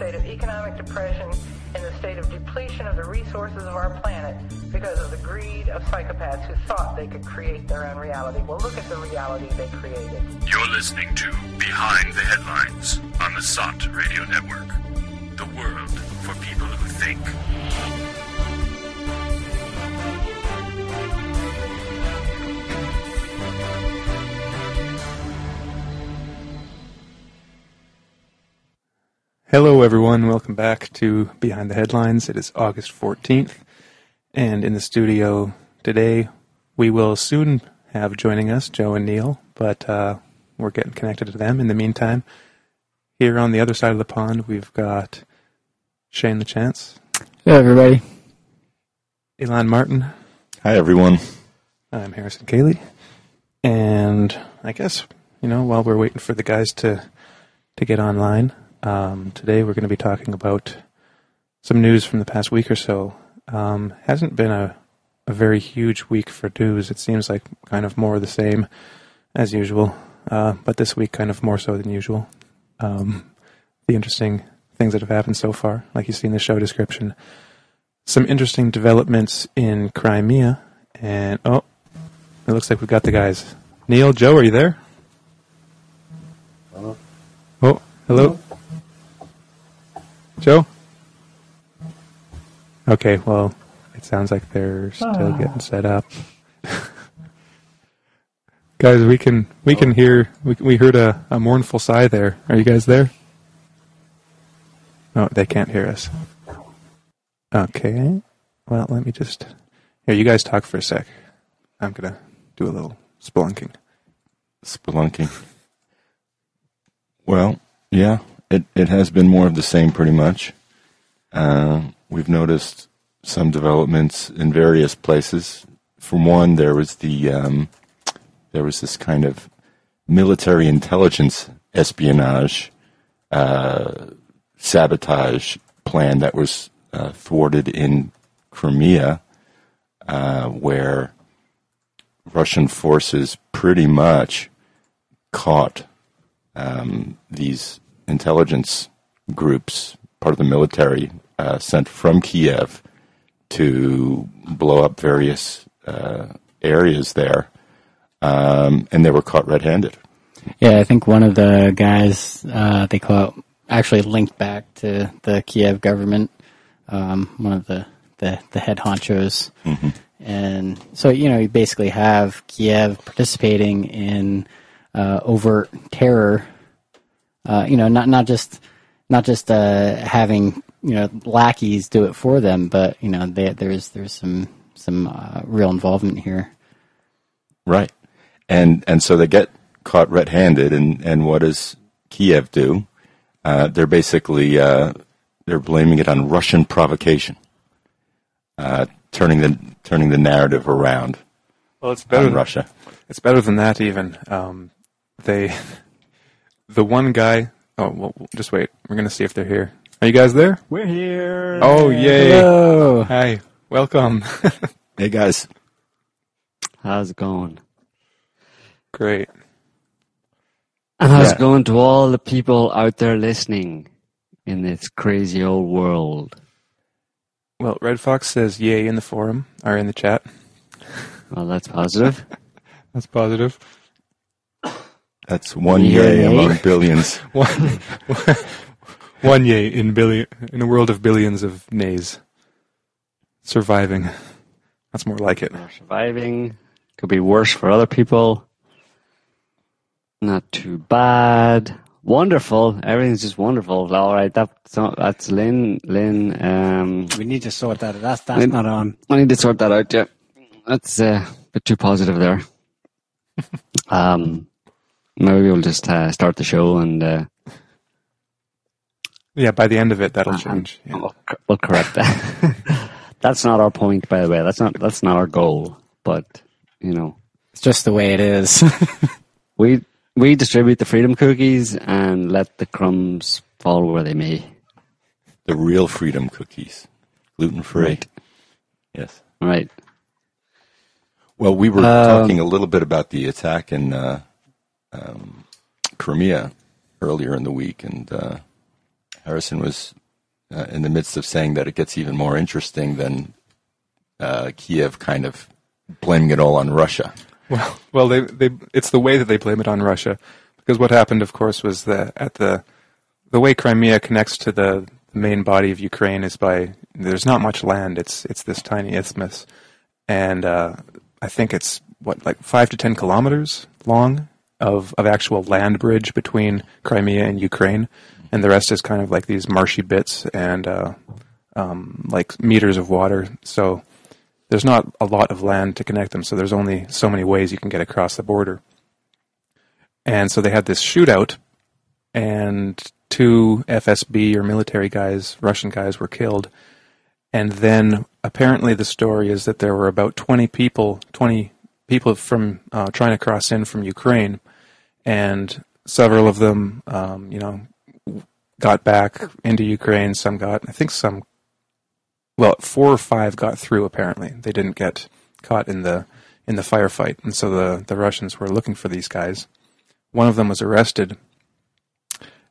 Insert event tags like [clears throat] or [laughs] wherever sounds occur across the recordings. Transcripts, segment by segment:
state of economic depression, and the state of depletion of the resources of our planet because of the greed of psychopaths who thought they could create their own reality. Well, look at the reality they created. You're listening to Behind the Headlines on the SOTT Radio Network. The world for people who think. Hello, everyone. Welcome back to Behind the Headlines. It is August 14th, and in the studio today, we will soon have joining us Joe and Niall, but uh, we're getting connected to them. In the meantime, here on the other side of the pond, we've got Shane the Chance, Hello, everybody. Elan Martin, Hi, everyone. I'm Harrison Koehli, and I guess you know while we're waiting for the guys to to get online, um, today we're going to be talking about some news from the past week or so. Um, hasn't been a a very huge week for news. It seems like kind of more of the same as usual, uh, but this week kind of more so than usual. Um, the interesting things that have happened so far, like you see in the show description, some interesting developments in Crimea, and oh, it looks like we've got the guys. Niall, Joe, are you there? Hello. Oh, hello? Joe? Okay, well, it sounds like they're still ah. getting set up. [laughs] guys, we can we can hear we we heard a, a mournful sigh there. Are you guys there? Oh, they can't hear us. Okay. Well, let me just here. You guys talk for a sec. I'm gonna do a little spelunking. Spelunking. Well, yeah, it, it has been more of the same pretty much. Uh, we've noticed some developments in various places. For one, there was the um, there was this kind of military intelligence espionage uh, sabotage plan that was uh, thwarted in Crimea, uh, where Russian forces pretty much caught um, these intelligence groups, part of the military, uh, sent from Kiev to blow up various uh, areas there, um, and they were caught red-handed. Yeah, I think one of the guys uh, they caught actually linked back to the Kiev government, um, one of the, the, the head honchos. And so, you know, you basically have Kiev participating in uh, overt terror. Uh, you know, not not just not just uh, having you know lackeys do it for them, but you know, they, there's there's some some uh, real involvement here. Right. And and so they get caught red-handed, and, and what does Kiev do? Uh, they're basically uh, they're blaming it on Russian provocation, uh, turning the turning the narrative around Well, it's better. on Russia. It's better than that even. Um, they, the one guy. Oh, well, just wait. We're gonna see if they're here. Are you guys there? We're here. Oh, yay! Hello. Hi, welcome. [laughs] Hey guys, How's it going? Great. And how's Yeah. it going to all the people out there listening in this crazy old world? Well, Red Fox says yay in the forum or in the chat. Well, that's positive. [laughs] That's positive. That's one yay yay? among billions. [laughs] One, one yay in billion in a world of billions of nays. Surviving. That's more like it. Surviving. Could be worse for other people. Not too bad. Wonderful. Everything's just wonderful. All right. That's that's Lynn. Lynn. Um, We need to sort that. That's that's Lynn- not on. I need to sort that out. Yeah, that's uh, a bit too positive there. [laughs] um, maybe we'll just uh, start the show and uh, Yeah, by the end of it, that'll Uh, change. Yeah. we'll, we'll correct that. [laughs] that's not our point, by the way. That's not that's not our goal. But you know, It's just the way it is. [laughs] we we distribute the freedom cookies and let the crumbs fall where they may. The real freedom cookies, gluten free. Right. Yes. Right. Well, we were Um, talking a little bit about the attack in uh, um, Crimea earlier in the week, and uh, Harrison was uh, in the midst of saying that it gets even more interesting than uh, Kiev kind of blaming it all on Russia. Well, well, they, they, it's the way that they blame it on Russia, because what happened, of course, was that at the, the way Crimea connects to the, main body of Ukraine is by there's not much land. It's it's this tiny isthmus, and uh, I think it's what like five to ten kilometers long of of actual land bridge between Crimea and Ukraine, and the rest is kind of like these marshy bits and uh, um, like meters of water. So there's not a lot of land to connect them. So there's only so many ways you can get across the border. And so they had this shootout, and two FSB or military guys, Russian guys, were killed. And then apparently the story is that there were about 20 people, 20 people from uh, trying to cross in from Ukraine, and several of them, um, you know, got back into Ukraine. Some got, I think, some. Well, four or five got through. Apparently, they didn't get caught in the in the firefight, and so the the Russians were looking for these guys. One of them was arrested,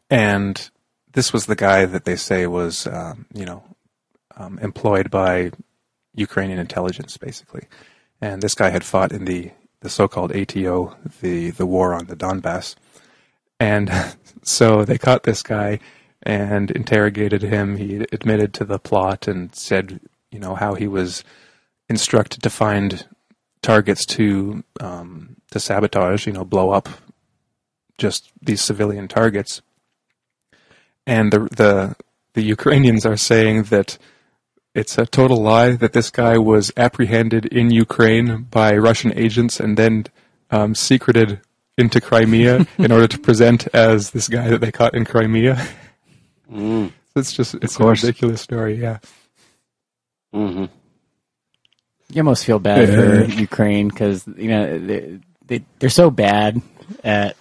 and this was the guy that they say was, um, you know, um, employed by Ukrainian intelligence, basically. And this guy had fought in the, the so-called ATO, the, the war on the Donbass. And [laughs] so they caught this guy and interrogated him. He admitted to the plot and said, you know, how he was instructed to find targets to um, to sabotage, you know, blow up just these civilian targets. And the the the Ukrainians are saying that it's a total lie that this guy was apprehended in Ukraine by Russian agents and then um, secreted into Crimea [laughs] in order to present as this guy that they caught in Crimea. Mm, [laughs] it's just it's a ridiculous story. Yeah. hmm You almost feel bad for Ukraine because you know they, they they're so bad at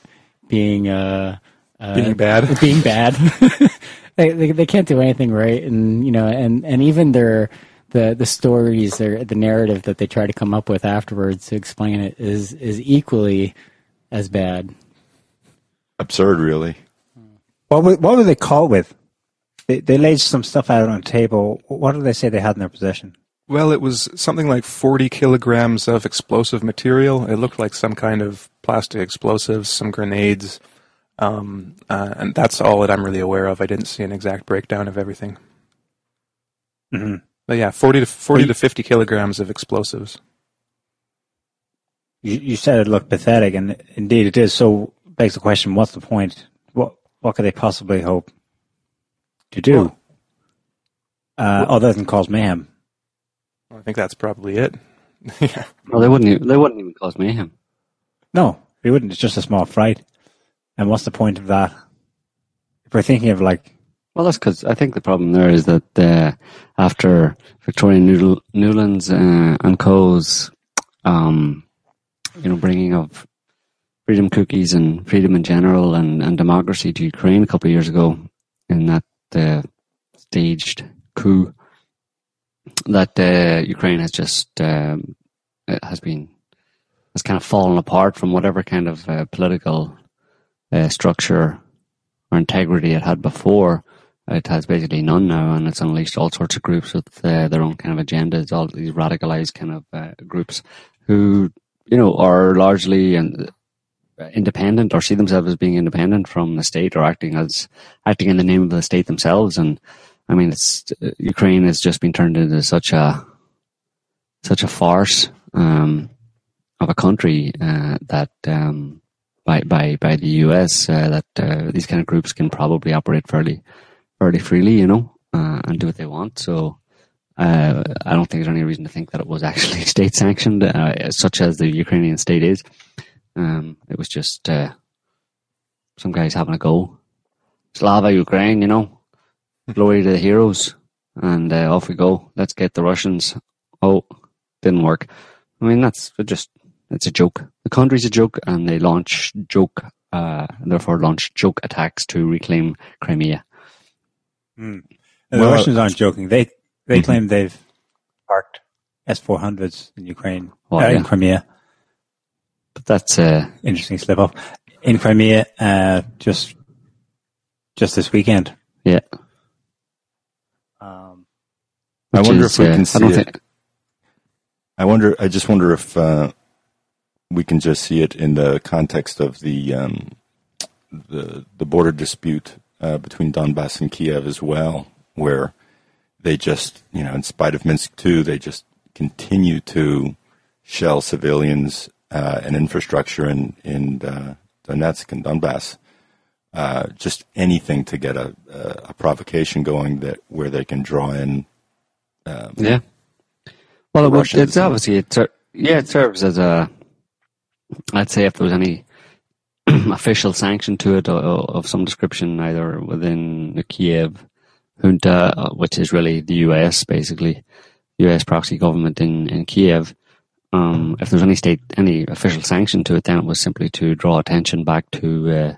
being uh, uh Being bad. being bad. [laughs] they, they they can't do anything right, and you know, and and even their the the stories or the narrative that they try to come up with afterwards to explain it is is equally as bad. Absurd, really. What were, what were they caught with? They, they laid some stuff out on a table. What did they say they had in their possession? Well, it was something like 40 kilograms of explosive material. It looked like some kind of plastic explosives, some grenades, um, uh, and that's all that I'm really aware of. I didn't see an exact breakdown of everything. hmm But yeah, 40 to 40 to 50 kilograms of explosives. You, you said it looked pathetic, and indeed it is. So begs the question: What's the point? What what could they possibly hope to do Well- uh, other than cause mayhem? I think that's probably it. yeah. [laughs] Well, they wouldn't. Even, they wouldn't even cause mayhem. No, they wouldn't. It's just a small fright. And what's the point of that? If we're thinking of like, Well, that's because I think the problem there is that uh, after Victoria Nuland's uh, and Co.'s, um, you know, bringing of freedom cookies and freedom in general and, and democracy to Ukraine a couple of years ago in that uh, staged coup, that uh, Ukraine has just um, has been has kind of fallen apart from whatever kind of uh, political uh, structure or integrity it had before. It has basically none now, and it's unleashed all sorts of groups with uh, their own kind of agendas. All these radicalized kind of uh, groups who, you know, are largely and independent or see themselves as being independent from the state or acting as acting in the name of the state themselves. And I mean, it's Ukraine has just been turned into such a such a farce um, of a country uh, that. Um, by by by the US uh, that uh, these kind of groups can probably operate fairly fairly freely, you know, uh, and do what they want. So uh, I don't think there's any reason to think that it was actually [laughs] state sanctioned, uh, such as the Ukrainian state is. Um, it was just uh, some guys having a go. Slava Ukraine, you know, [laughs] glory to the heroes, and uh, off we go. Let's get the Russians. Oh, didn't work. I mean, that's just it's a joke. The country's a joke, and they launch joke, uh, therefore launch joke attacks to reclaim Crimea. and the Well, Russians aren't joking. They they Mhm. claim they've parked S four hundreds in Ukraine, Oh, uh, in. Crimea. But that's uh, Interesting slip up. in Crimea uh, just just this weekend. Yeah. Um, I wonder is, if we uh, can I see don't it. think- I wonder. I just wonder if uh, we can just see it in the context of the um, the the border dispute uh, between Donbass and Kiev as well, where they just, you know, in spite of Minsk two, they just continue to shell civilians uh, and infrastructure in in uh, Donetsk and Donbass. Uh, just anything to get a, a, a provocation going that where they can draw in um, Yeah. Well, it it's obviously it ser- yeah it serves as a. I'd say if there was any [clears throat] official sanction to it of some description, either within the Kiev junta, which is really the U.S. basically, U.S. proxy government in in Kiev. Um, if there's any state any official sanction to it, then it was simply to draw attention back to, uh,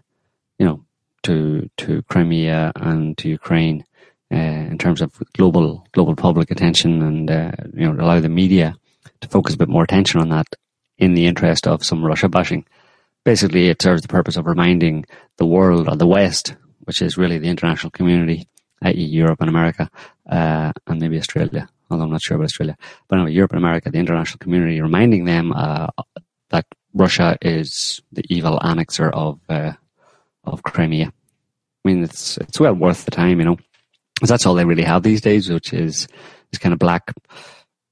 you know, to to Crimea and to Ukraine uh, in terms of global global public attention and uh, you know allow the media to focus a bit more attention on that in the interest of some Russia bashing. Basically, it serves the purpose of reminding the world or the West, which is really the international community, i.e., Europe and America, uh, and maybe Australia. Although I'm not sure about Australia, but anyway, Europe and America, the international community, reminding them uh, that Russia is the evil annexer of uh, of Crimea. I mean, it's it's well worth the time, you know. 'Cause that's all they really have these days, which is this kind of black,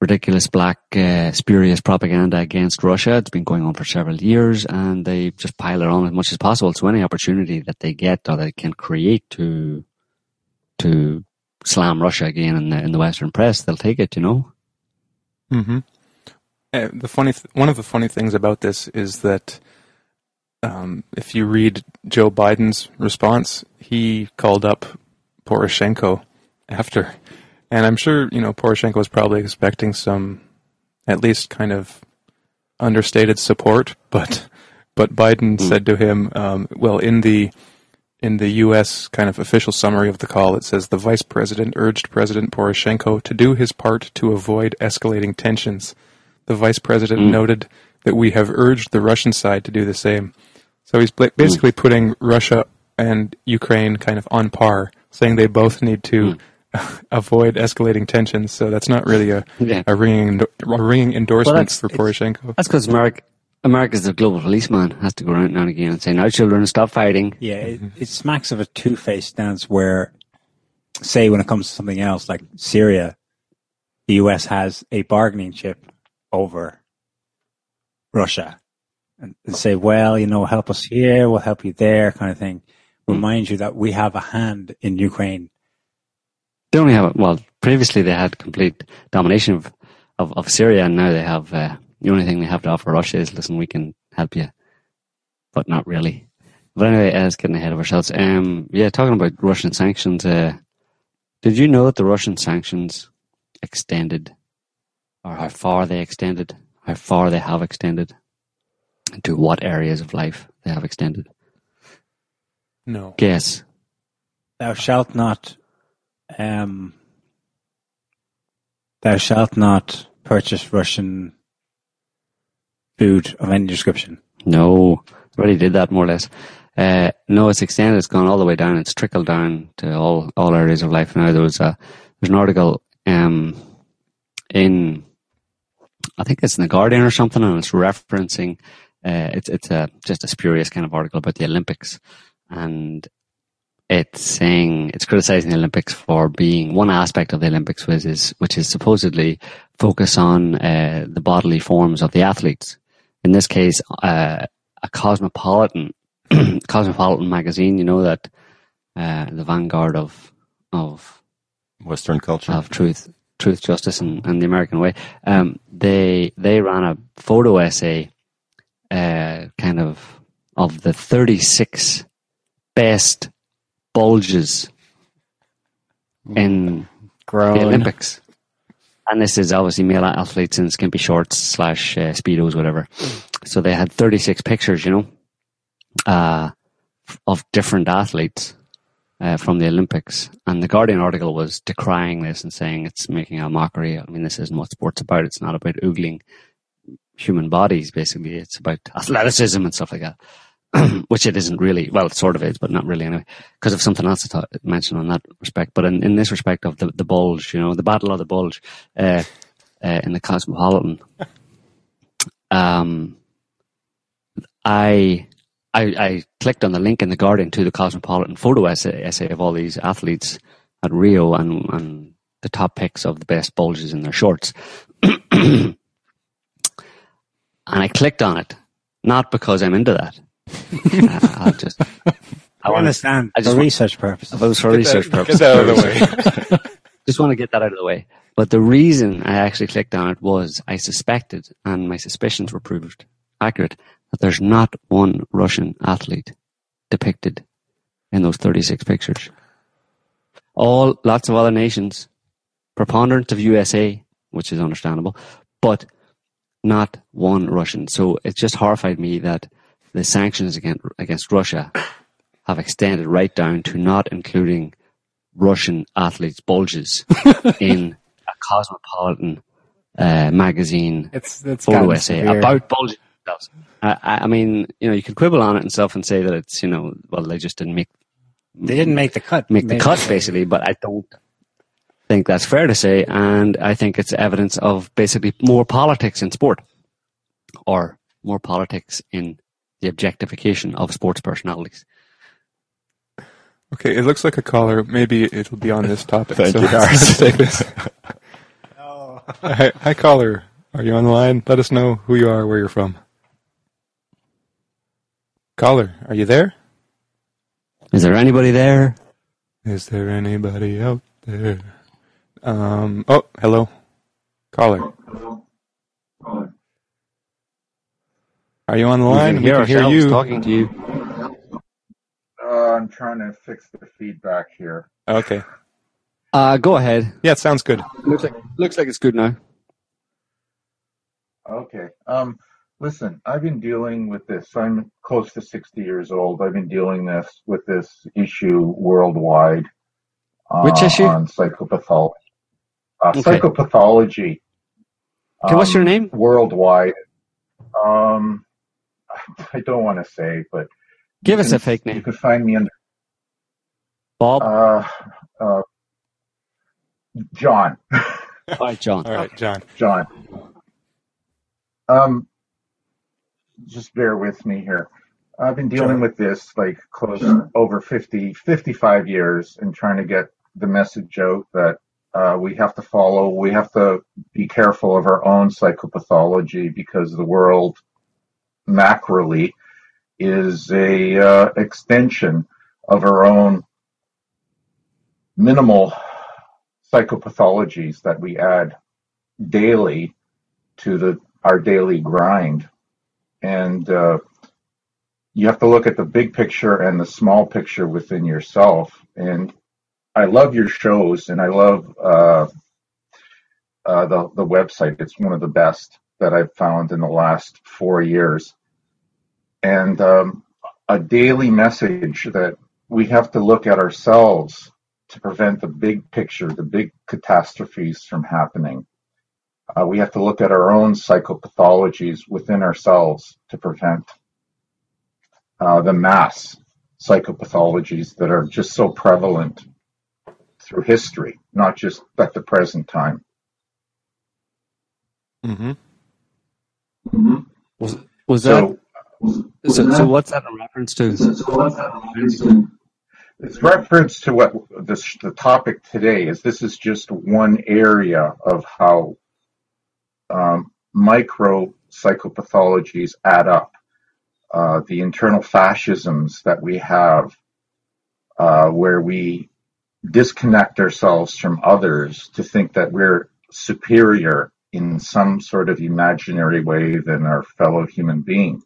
ridiculous, black, uh, spurious propaganda against Russia. It's been going on for several years, and they just pile it on as much as possible. So any opportunity that they get or they can create to to slam Russia again in the in the Western press, they'll take it. You know. Mm-hmm. Uh, the funny, th- one of the funny things about this is that um, if you read Joe Biden's response, he called up Poroshenko after, and I'm sure you know Poroshenko was probably expecting some, at least kind of understated support, [laughs] but but Biden hmm. said to him, um, well, in the in the U.S. kind of official summary of the call, it says the vice president urged President Poroshenko to do his part to avoid escalating tensions. The vice president hmm. noted that we have urged the Russian side to do the same. So he's basically hmm. putting Russia and Ukraine kind of on par, saying they both need to [laughs] avoid escalating tensions. So that's not really a, Yeah. a ringing a ringing endorsement that's- for Poroshenko. That's because America, America's the global policeman. Has to go around now and again and say, "Now, children, stop fighting." Yeah, it, it smacks of a two-faced stance where, say, when it comes to something else like Syria, the U.S. has a bargaining chip over Russia, and, and say, "Well, you know, help us here, we'll help you there," kind of thing. Hmm. Remind you that we have a hand in Ukraine. They only have well. Previously, they had complete domination of of, of Syria, and now they have uh, the only thing they have to offer Russia is, "Listen, we can help you," but not really. But anyway, as getting ahead of ourselves. Um, yeah, talking about Russian sanctions. Uh, did you know that the Russian sanctions extended, or how far they extended, how far they have extended, and to what areas of life they have extended? No. Guess. Thou shalt not, um, thou shalt not purchase Russian food of any description. No, already did that more or less. Uh, no, it's extended. It's gone all the way down. It's trickled down to all, all areas of life now. There was a there's an article um, in I think it's in the Guardian or something, and it's referencing uh, it's it's a just a spurious kind of article about the Olympics, and it's saying it's criticizing the Olympics for being one aspect of the Olympics, which is which is supposedly focus on uh, the bodily forms of the athletes. In this case, uh, a cosmopolitan [clears throat] cosmopolitan magazine. You know that uh, the vanguard of of Western culture. of truth, truth, justice, and, and the American way. Um, they they ran a photo essay, uh, kind of of the thirty six best bulges in the Olympics. And this is obviously male athletes in skimpy shorts slash uh, speedos, whatever. So they had 36 pictures, you know, uh, of different athletes uh, from the Olympics. And the Guardian article was decrying this and saying it's making a mockery. I mean, this isn't what sport's about. It's not about oogling human bodies, basically. It's about athleticism and stuff like that. [clears throat] which it isn't really. Well, it sort of is, but not really anyway, because of something else I mentioned on that respect. But in, in this respect of the, the bulge, you know, the battle of the bulge uh, uh, in the Cosmopolitan, [laughs] um, I, I I clicked on the link in the Guardian to the Cosmopolitan photo essay, essay of all these athletes at Rio and, and the top picks of the best bulges in their shorts. [clears throat] and I clicked on it, not because I'm into that. [laughs] I'll just, I understand. I just for want- research purposes. it was for research [laughs] Get purposes. that out of the way. [laughs] Just want to get that out of the way. But the reason I actually clicked on it was I suspected, and my suspicions were proved accurate, that there's not one Russian athlete depicted in those 36 pictures. All, lots of other nations, preponderance of USA, which is understandable, but not one Russian. So it just horrified me that the sanctions against, against Russia have extended right down to not including Russian athletes' bulges [laughs] in a cosmopolitan uh, magazine It's it's photo gotten essay severe. about bulges. I, I I mean, you know, you can quibble on it and stuff and say that it's, you know, well, they just didn't make They didn't make the cut. make the Maybe. cut basically, but I don't think that's fair to say, and I think it's evidence of basically more politics in sport, or more politics in the objectification of sports personalities. Okay, it looks like a caller. Maybe it'll be on this topic. Thank so you, Darcy. [laughs] let's take this. [laughs] Hi, hi, caller. Are you on the line? Let us know who you are, where you're from. Caller, are you there? Is there anybody there? Is there anybody out there? Um. Oh, hello, caller. Are you on the line? We can hear ourselves you. talking to you. Uh, I'm trying to fix the feedback here. Okay. Uh, go ahead. Yeah, it sounds good. Looks like looks like it's good now. Okay. Um, listen, I've been dealing with this. I'm close to 60 years old. I've been dealing this with this issue worldwide. Uh, Which issue? On psychopathology. Uh, Okay. Psychopathology. Okay, what's your um, name? Worldwide. Um, [laughs] I don't want to say, but Give us can- a fake name. You name. can find me under Bob. uh, uh, John. [laughs] All right, John. All right, John. John. Um, just bear with me here. I've been dealing Sure. with this like close over 50, 55 years and trying to get the message out that uh, we have to follow, we have to be careful of our own psychopathology because the world macroly is a uh, extension of our own minimal psychopathologies that we add daily to the our daily grind. And uh, you have to look at the big picture and the small picture within yourself. And i love your shows and i love uh, uh, the, the website. It's one of the best that i've found in the last four years and um, a daily message that we have to look at ourselves to prevent the big picture, the big catastrophes from happening. Uh, we have to look at our own psychopathologies within ourselves to prevent uh, the mass psychopathologies that are just so prevalent through history, not just at the present time. Mm-hmm. Was, was that So, so? What's that in reference to? It's reference to what this, the topic today is. This is just one area of how um, micro psychopathologies add up. Uh, the internal fascisms that we have, uh, where we disconnect ourselves from others to think that we're superior in some sort of imaginary way than our fellow human being.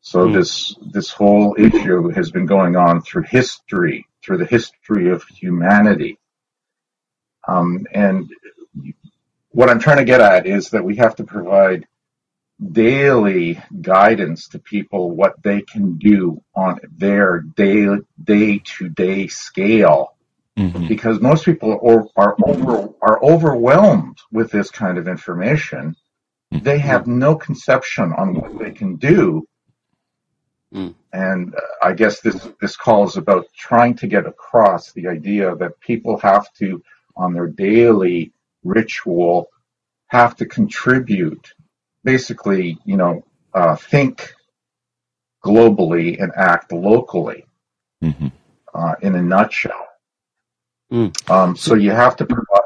So Hmm. this this whole issue has been going on through history, through the history of humanity. Um, and what I'm trying to get at is that we have to provide daily guidance to people what they can do on their day day to day scale Mhm. because most people are, are over are overwhelmed with this kind of information. They have no conception on what they can do Mm. And uh, I guess this this call is about trying to get across the idea that people have to, on their daily ritual, have to contribute, basically, you know, uh, think globally and act locally. Mhm. Uh, in a nutshell. Mm. Um, so you have to provide.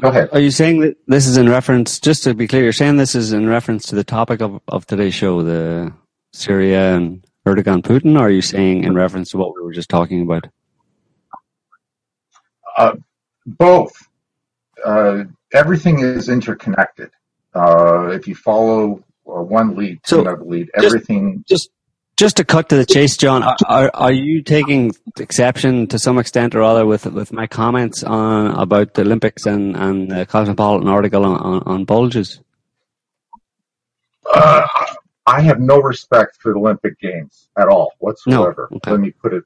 Go ahead. Are you saying that this is in reference, just to be clear, you're saying this is in reference to the topic of, of today's show, the Syria and Erdogan Putin, or are you saying in reference to what we were just talking about? Uh, both. Uh, everything is interconnected. Uh, if you follow uh, one lead to So, another lead, everything. Just just to cut to the chase, John, are, are, are you taking exception to some extent or other with with my comments on about the Olympics and, and the Cosmopolitan article on, on, on bulges? I have no respect for the Olympic Games at all whatsoever. okay. Let me put it.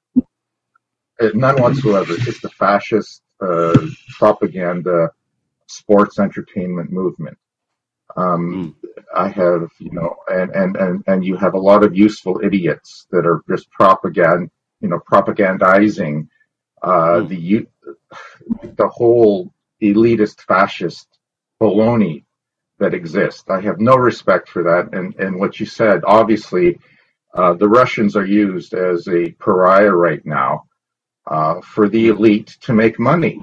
uh, None whatsoever. It's the fascist uh, propaganda, sports entertainment movement. Um, I have, you know, and, and, and, and you have a lot of useful idiots that are just propagand, you know, propagandizing uh, the u- the whole elitist fascist baloney that exists. I have no respect for that. And and what you said, obviously, uh, the Russians are used as a pariah right now uh, for the elite to make money.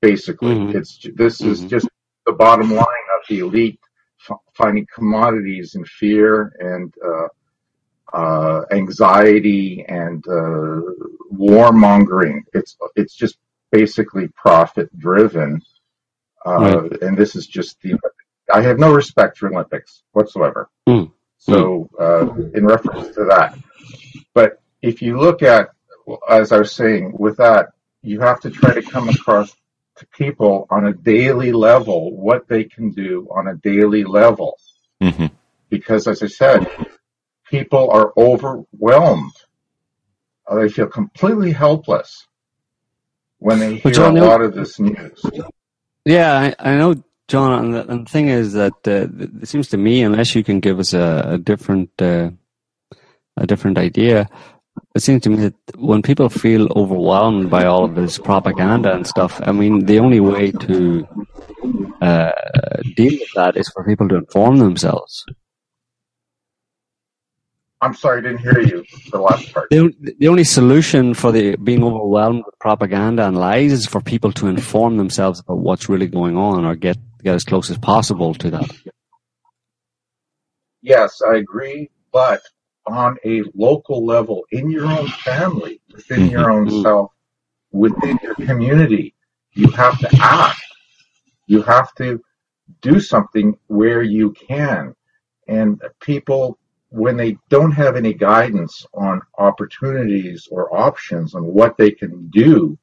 Basically, Mhm. it's this is Mhm. just the bottom line of the elite f- finding commodities in fear and uh, uh, anxiety and uh, warmongering. It's it's just basically profit driven, uh, and this is just the. I have no respect for Olympics whatsoever. Mm. So, uh, in reference to that, but if you look at, as I was saying, with that, you have to try to come across to people on a daily level what they can do on a daily level Mhm. because as I said, people are overwhelmed. Uh, They feel completely helpless when they hear But John, a lot of this news. Yeah, I, I know, John. And the, and the thing is that uh, it seems to me, unless you can give us a, a different uh, a different idea, it seems to me that when people feel overwhelmed by all of this propaganda and stuff, I mean, the only way to uh, deal with that is for people to inform themselves. I'm sorry, I didn't hear you the last part. The, the only solution for the being overwhelmed with propaganda and lies is for people to inform themselves about what's really going on or get get as close as possible to that. Yes, I agree, but on a local level, in your own family, within mm-hmm. your own self, within your community, you have to act. You have to do something where you can. And people, when they don't have any guidance on opportunities or options on what they can do,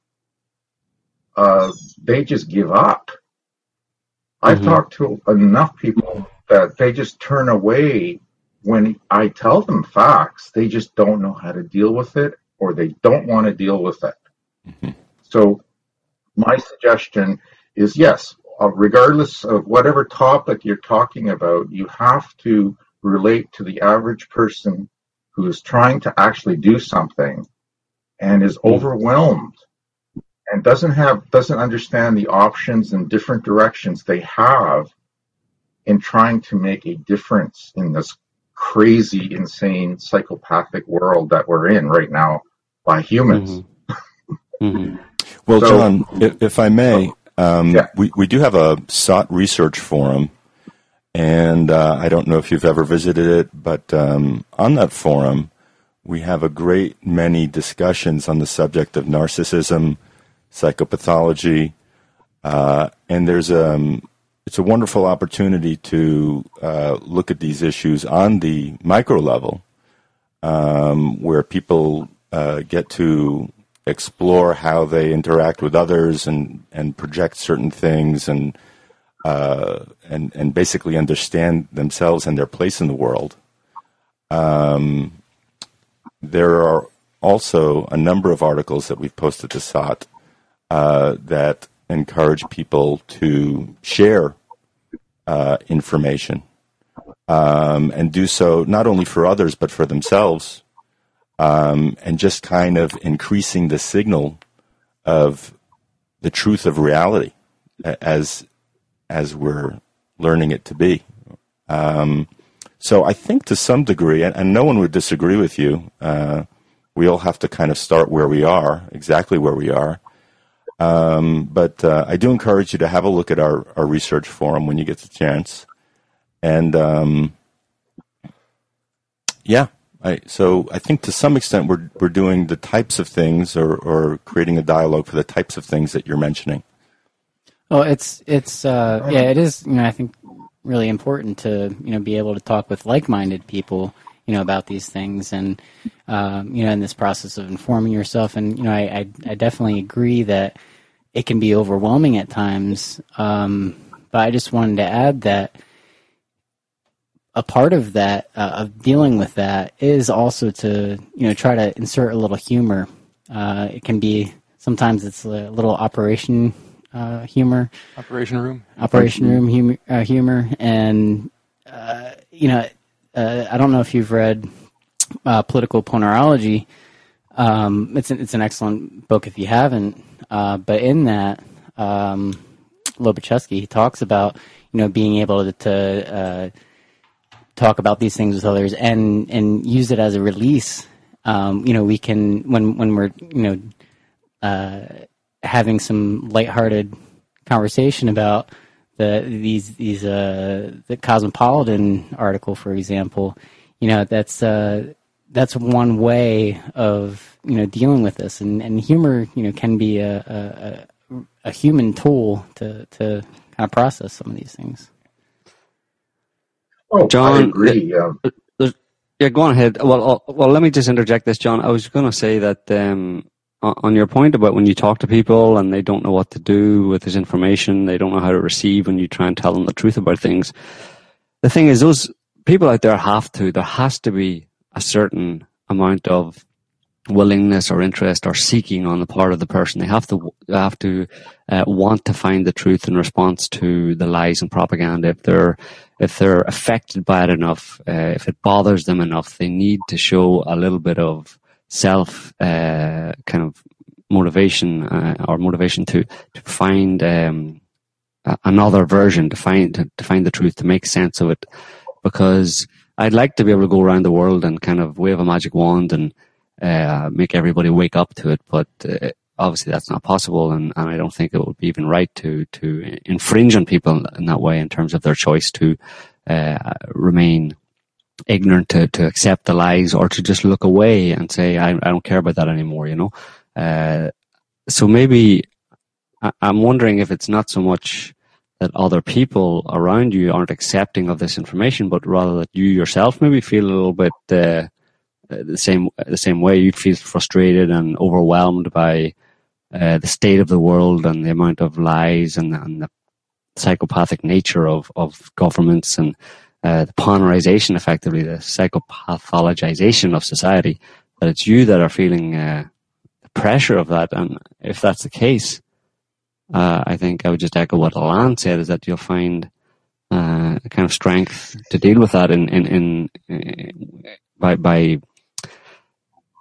uh, they just give up. I've Mhm. talked to enough people that they just turn away when I tell them facts. They just don't know how to deal with it or they don't want to deal with it. So my suggestion is yes, uh, regardless of whatever topic you're talking about, you have to relate to the average person who is trying to actually do something and is overwhelmed and doesn't have doesn't understand the options and different directions they have in trying to make a difference in this crazy insane psychopathic world that we're in right now by humans. Hmm Well, So- John, if, if I may, um, Yeah. we, we do have a SOTT research forum, and uh, I don't know if you've ever visited it, but um, on that forum, we have a great many discussions on the subject of narcissism, psychopathology, uh, and there's um, it's a wonderful opportunity to uh, look at these issues on the micro level, um, where people uh, get to explore how they interact with others and, and project certain things and uh, and and basically understand themselves and their place in the world. Um, there are also a number of articles that we've posted to SOTT uh, that encourage people to share uh, information um, and do so not only for others but for themselves, um, and just kind of increasing the signal of the truth of reality as as we're learning it to be. Um, so I think to some degree, and, and, no one would disagree with you. Uh, we all have to kind of start where we are, exactly where we are. Um, but uh, I do encourage you to have a look at our, our research forum when you get the chance. And um, yeah, I, so I think to some extent we're we're doing the types of things or, or creating a dialogue for the types of things that you're mentioning. Well, it's it's uh, yeah, it is. You know, I think really important to you know be able to talk with like-minded people you know about these things and um, you know in this process of informing yourself and you know I, I, I definitely agree that it can be overwhelming at times um, but I just wanted to add that a part of that uh, of dealing with that is also to you know try to insert a little humor uh, it can be sometimes it's a little operation uh, humor operation room operation room humor, uh, humor and uh, you know uh, I don't know if you've read uh, Political Ponerology. Um, it's an, it's an excellent book if you haven't. Uh, but in that, um, Lobaczewski he talks about you know being able to, to uh, talk about these things with others and and use it as a release. Um, you know, we can when when we're you know uh, having some lighthearted conversation about the these these uh, the Cosmopolitan article, for example, you know that's uh, that's one way of you know dealing with this, and, and humor you know can be a, a, a human tool to to kind of process some of these things. Oh, John, I agree. Yeah. yeah, go on ahead. Well, uh, well, let me just interject this, John. I was going to say that um, on your point about when you talk to people and they don't know what to do with this information, they don't know how to receive when you try and tell them the truth about things. The thing is, those people out there have to, there has to be a certain amount of willingness or interest or seeking on the part of the person. They have to they have to uh, want to find the truth in response to the lies and propaganda. If they're if they're affected by it enough, uh, if it bothers them enough, they need to show a little bit of self uh, kind of motivation uh, or motivation to to find um, another version to find to, find the truth to make sense of it. Because I'd like to be able to go around the world and kind of wave a magic wand and uh, make everybody wake up to it but uh, obviously that's not possible and, and I don't think it would be even right to to infringe on people in that way in terms of their choice to uh, remain ignorant to, to accept the lies or to just look away and say, I, I don't care about that anymore, you know? Uh, so maybe I, I'm wondering if it's not so much that other people around you aren't accepting of this information, but rather that you yourself maybe feel a little bit uh, the same the same way. You feel frustrated and overwhelmed by uh, the state of the world and the amount of lies and, and the psychopathic nature of, of governments and uh, the ponerization, effectively, the psychopathologization of society, that it's you that are feeling uh, the pressure of that. And if that's the case, uh, I think I would just echo what Alan said, is that you'll find uh, a kind of strength to deal with that in, in, in, in by, by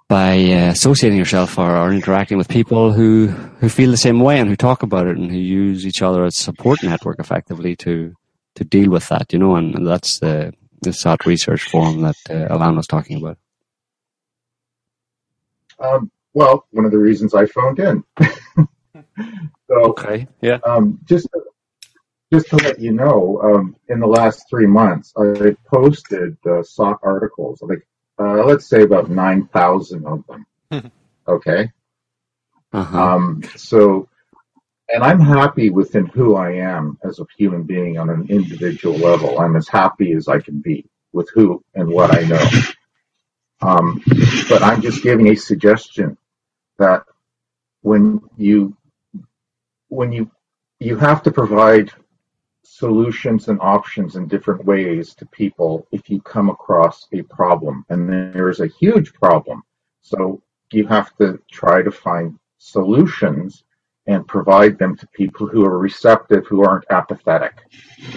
by uh, associating yourself or, or, interacting with people who, who feel the same way and who talk about it and who use each other as support network effectively to to deal with that, you know, and, and that's the the SOTT research forum that uh, Alan was talking about. Um, well, one of the reasons I phoned in. [laughs] so, okay, yeah. Um, just just to let you know, um, in the last three months, I posted uh, SOTT articles. Like, uh, let's say about nine thousand of them. [laughs] okay. Uh-huh. Um, so and I'm happy within who I am as a human being on an individual level. I'm as happy as I can be with who and what I know. Um, but I'm just giving a suggestion that when you when you you have to provide solutions and options in different ways to people if you come across a problem and there is a huge problem so you have to try to find solutions and provide them to people who are receptive, who aren't apathetic,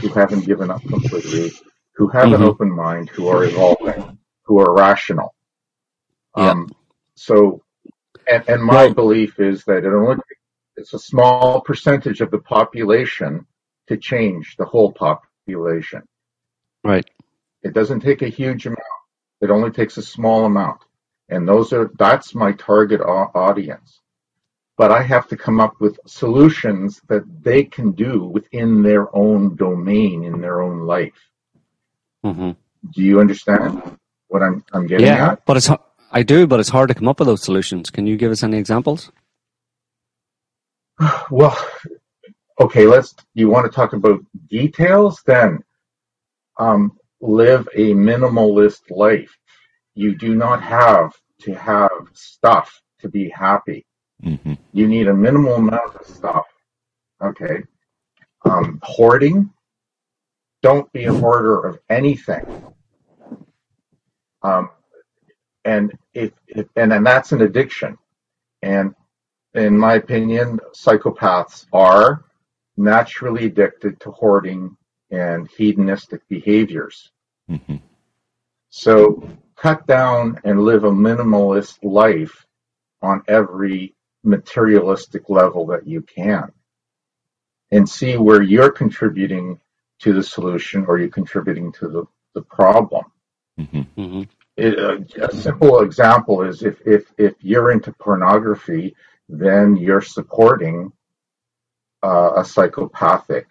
who haven't given up completely, who have an Mhm. open mind, who are evolving, who are rational. Yeah. Um, so, and, and my Well- belief is that it only it's a small percentage of the population to change the whole population. Right. It doesn't take a huge amount. It only takes a small amount. And those are, that's my target au- audience. But I have to come up with solutions that they can do within their own domain, in their own life. hmm Do you understand what I'm, I'm getting Yeah, at? but it's I do, but it's hard to come up with those solutions. Can you give us any examples? [sighs] Well, okay, let's, you want to talk about details? Then, um, live a minimalist life. You do not have to have stuff to be happy. Hmm You need a minimal amount of stuff. Okay. Um, hoarding. Don't be a hoarder of anything. Um, and if, if and then that's an addiction. And in my opinion, psychopaths are naturally addicted to hoarding and hedonistic behaviors. hmm So cut down and live a minimalist life on every materialistic level that you can and see where you're contributing to the solution or you're contributing to the, the problem. hmm hmm It, uh, a simple example is if, if, if you're into pornography, then you're supporting uh, a psychopathic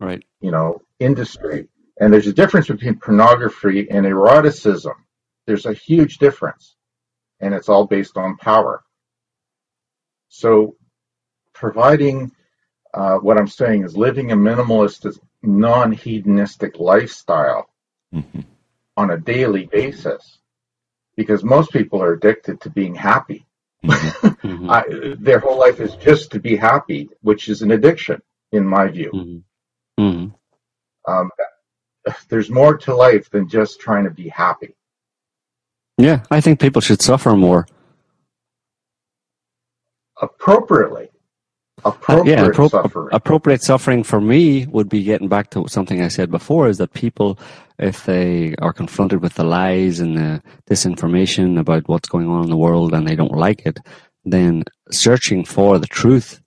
Right. you know, industry. And there's a difference between pornography and eroticism. There's a huge difference. And it's all based on power. So providing uh, what I'm saying is living a minimalist, non hedonistic lifestyle hmm on a daily basis. Because most people are addicted to being happy. hmm hmm [laughs] I, their whole life is just to be happy, which is an addiction, in my view. hmm hmm Um, there's more to life than just trying to be happy. Yeah, I think people should suffer more. Appropriately. Uh, Appropriate yeah, appro- suffering. appropriate suffering for me would be getting back to something I said before: is that people, if they are confronted with the lies and the disinformation about what's going on in the world and they don't like it, then searching for the truth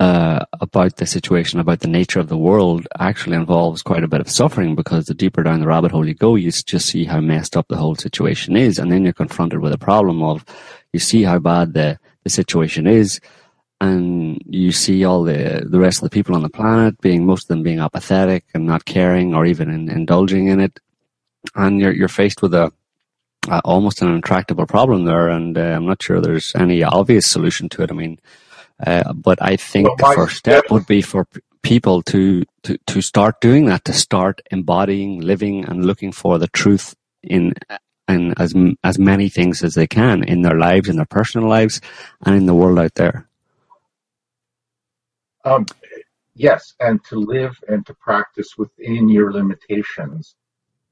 uh, about the situation, about the nature of the world, actually involves quite a bit of suffering because the deeper down the rabbit hole you go, you just see how messed up the whole situation is, and then you're confronted with a problem of you see how bad the the situation is and you see all the the rest of the people on the planet being most of them being apathetic and not caring or even in, indulging in it. And you're you're faced with a uh, almost an intractable problem there and uh, I'm not sure there's any obvious solution to it. I mean uh, but I think Well, the first step would be for p- people to, to to start doing that to start embodying living and looking for the truth in in as as many things as they can in their lives in their personal lives and in the world out there Um, yes, and to live and to practice within your limitations,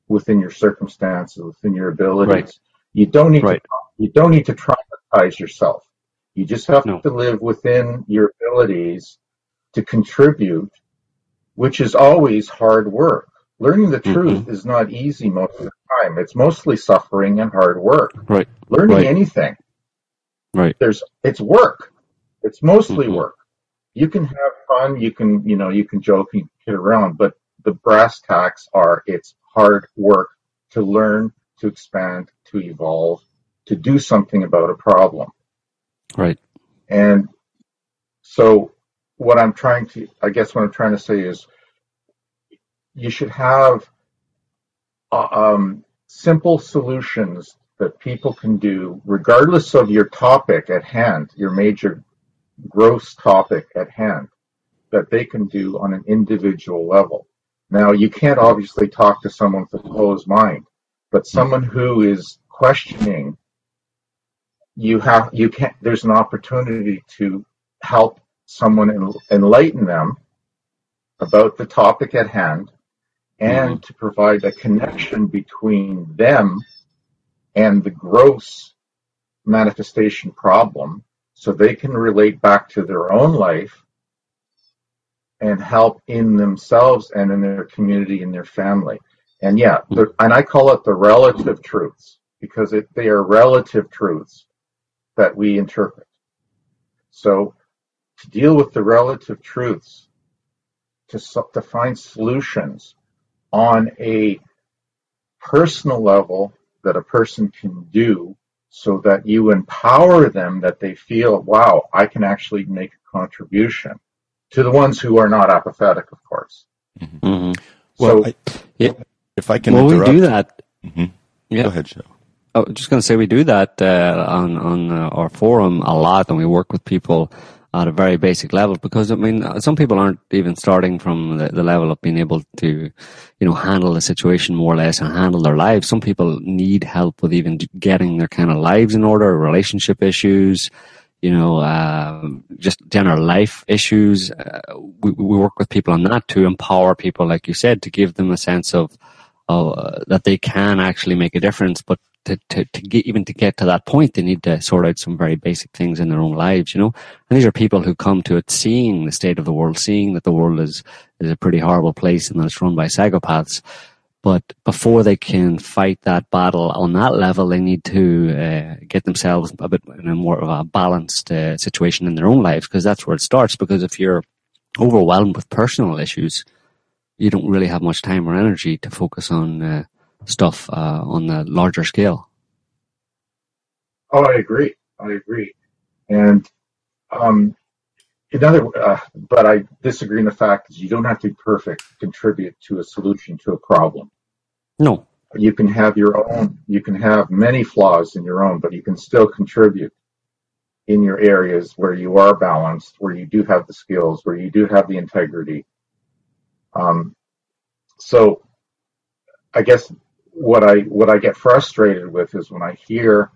within your circumstances, within your abilities. Right. You don't need Right. to you don't need to traumatize yourself. You just have No. to live within your abilities to contribute, which is always hard work. Learning the Mm-hmm. truth is not easy most of the time. It's mostly suffering and hard work. right Learning Right. anything, right there's it's work. It's mostly Mhm. work. You can have fun, you can you know you can joke and kid around, but the brass tacks are it's hard work to learn, to expand, to evolve, to do something about a problem. right And so what I'm trying to I guess what I'm trying to say is you should have uh, um, simple solutions that people can do regardless of your topic at hand, your major gross topic at hand that they can do on an individual level. Now, you can't obviously talk to someone with a closed mind, but someone who is questioning, you have, you can't, there's an opportunity to help someone en- enlighten them about the topic at hand and mm-hmm. to provide a connection between them and the gross manifestation problem so they can relate back to their own life and help in themselves and in their community and their family. And yeah, and I call it the relative truths because it, they are relative truths that we interpret. So to deal with the relative truths, to, to find solutions on a personal level that a person can do so that you empower them that they feel, wow, I can actually make a contribution to the ones who are not apathetic, of course. Mm-hmm. Well, so, I, yeah. if I can well, interrupt, we do that. Mhm. Yeah. Go ahead, Joe. I was just going to say we do that uh, on on uh, our forum a lot, and we work with people at a very basic level because I mean some people aren't even starting from the, the level of being able to, you know, handle the situation more or less and handle their lives. Some people need help with even getting their kind of lives in order, relationship issues, you know, uh, just general life issues. Uh, we, we work with people on that to empower people, like you said, to give them a sense of, uh, that they can actually make a difference. But to, to, to get, even to get to that point, they need to sort out some very basic things in their own lives, you know. And these are people who come to it seeing the state of the world, seeing that the world is, is a pretty horrible place and that it's run by psychopaths. But before they can fight that battle on that level, they need to uh, get themselves a bit in a more of a balanced uh, situation in their own lives, because that's where it starts. Because if you're overwhelmed with personal issues, you don't really have much time or energy to focus on uh, stuff uh, on the larger scale. Oh, I agree. I agree. And um, another, uh, but I disagree in the fact that you don't have to be perfect to contribute to a solution to a problem. No. You can have your own, you can have many flaws in your own, but you can still contribute in your areas where you are balanced, where you do have the skills, where you do have the integrity. Um, so I guess what I what I get frustrated with is when I hear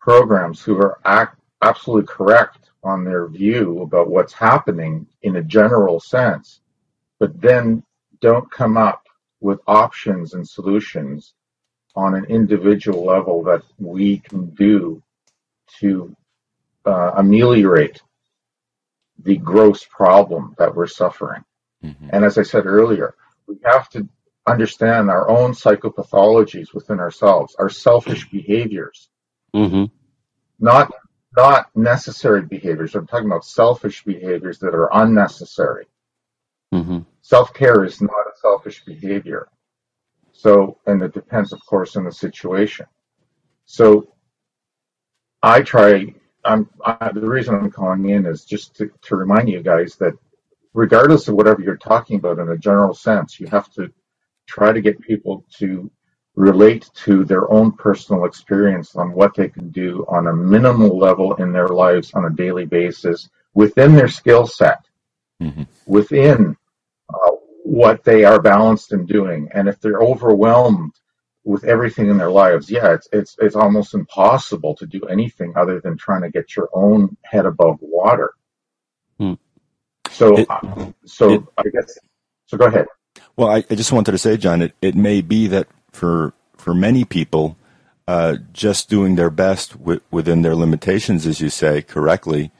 programs who are ac- absolutely correct on their view about what's happening in a general sense, but then don't come up with options and solutions on an individual level that we can do to uh, ameliorate the gross problem that we're suffering. Mhm. And as I said earlier, we have to understand our own psychopathologies within ourselves, our selfish behaviors, Mm-hmm. not not necessary behaviors. I'm talking about selfish behaviors that are unnecessary. Mm-hmm. Self care is not a selfish behavior. So, and it depends, of course, on the situation. So, I try. I'm I, the reason I'm calling in is just to, to remind you guys that regardless of whatever you're talking about in a general sense, you have to try to get people to relate to their own personal experience on what they can do on a minimal level in their lives on a daily basis within their skill set, Mhm. within uh, what they are balanced in doing. And if they're overwhelmed with everything in their lives, yeah, it's it's it's almost impossible to do anything other than trying to get your own head above water. Hmm. So, It- uh, so it- I guess. So go ahead. Well, I, I just wanted to say, John, it, it may be that for for many people, uh, just doing their best wi- within their limitations, as you say correctly,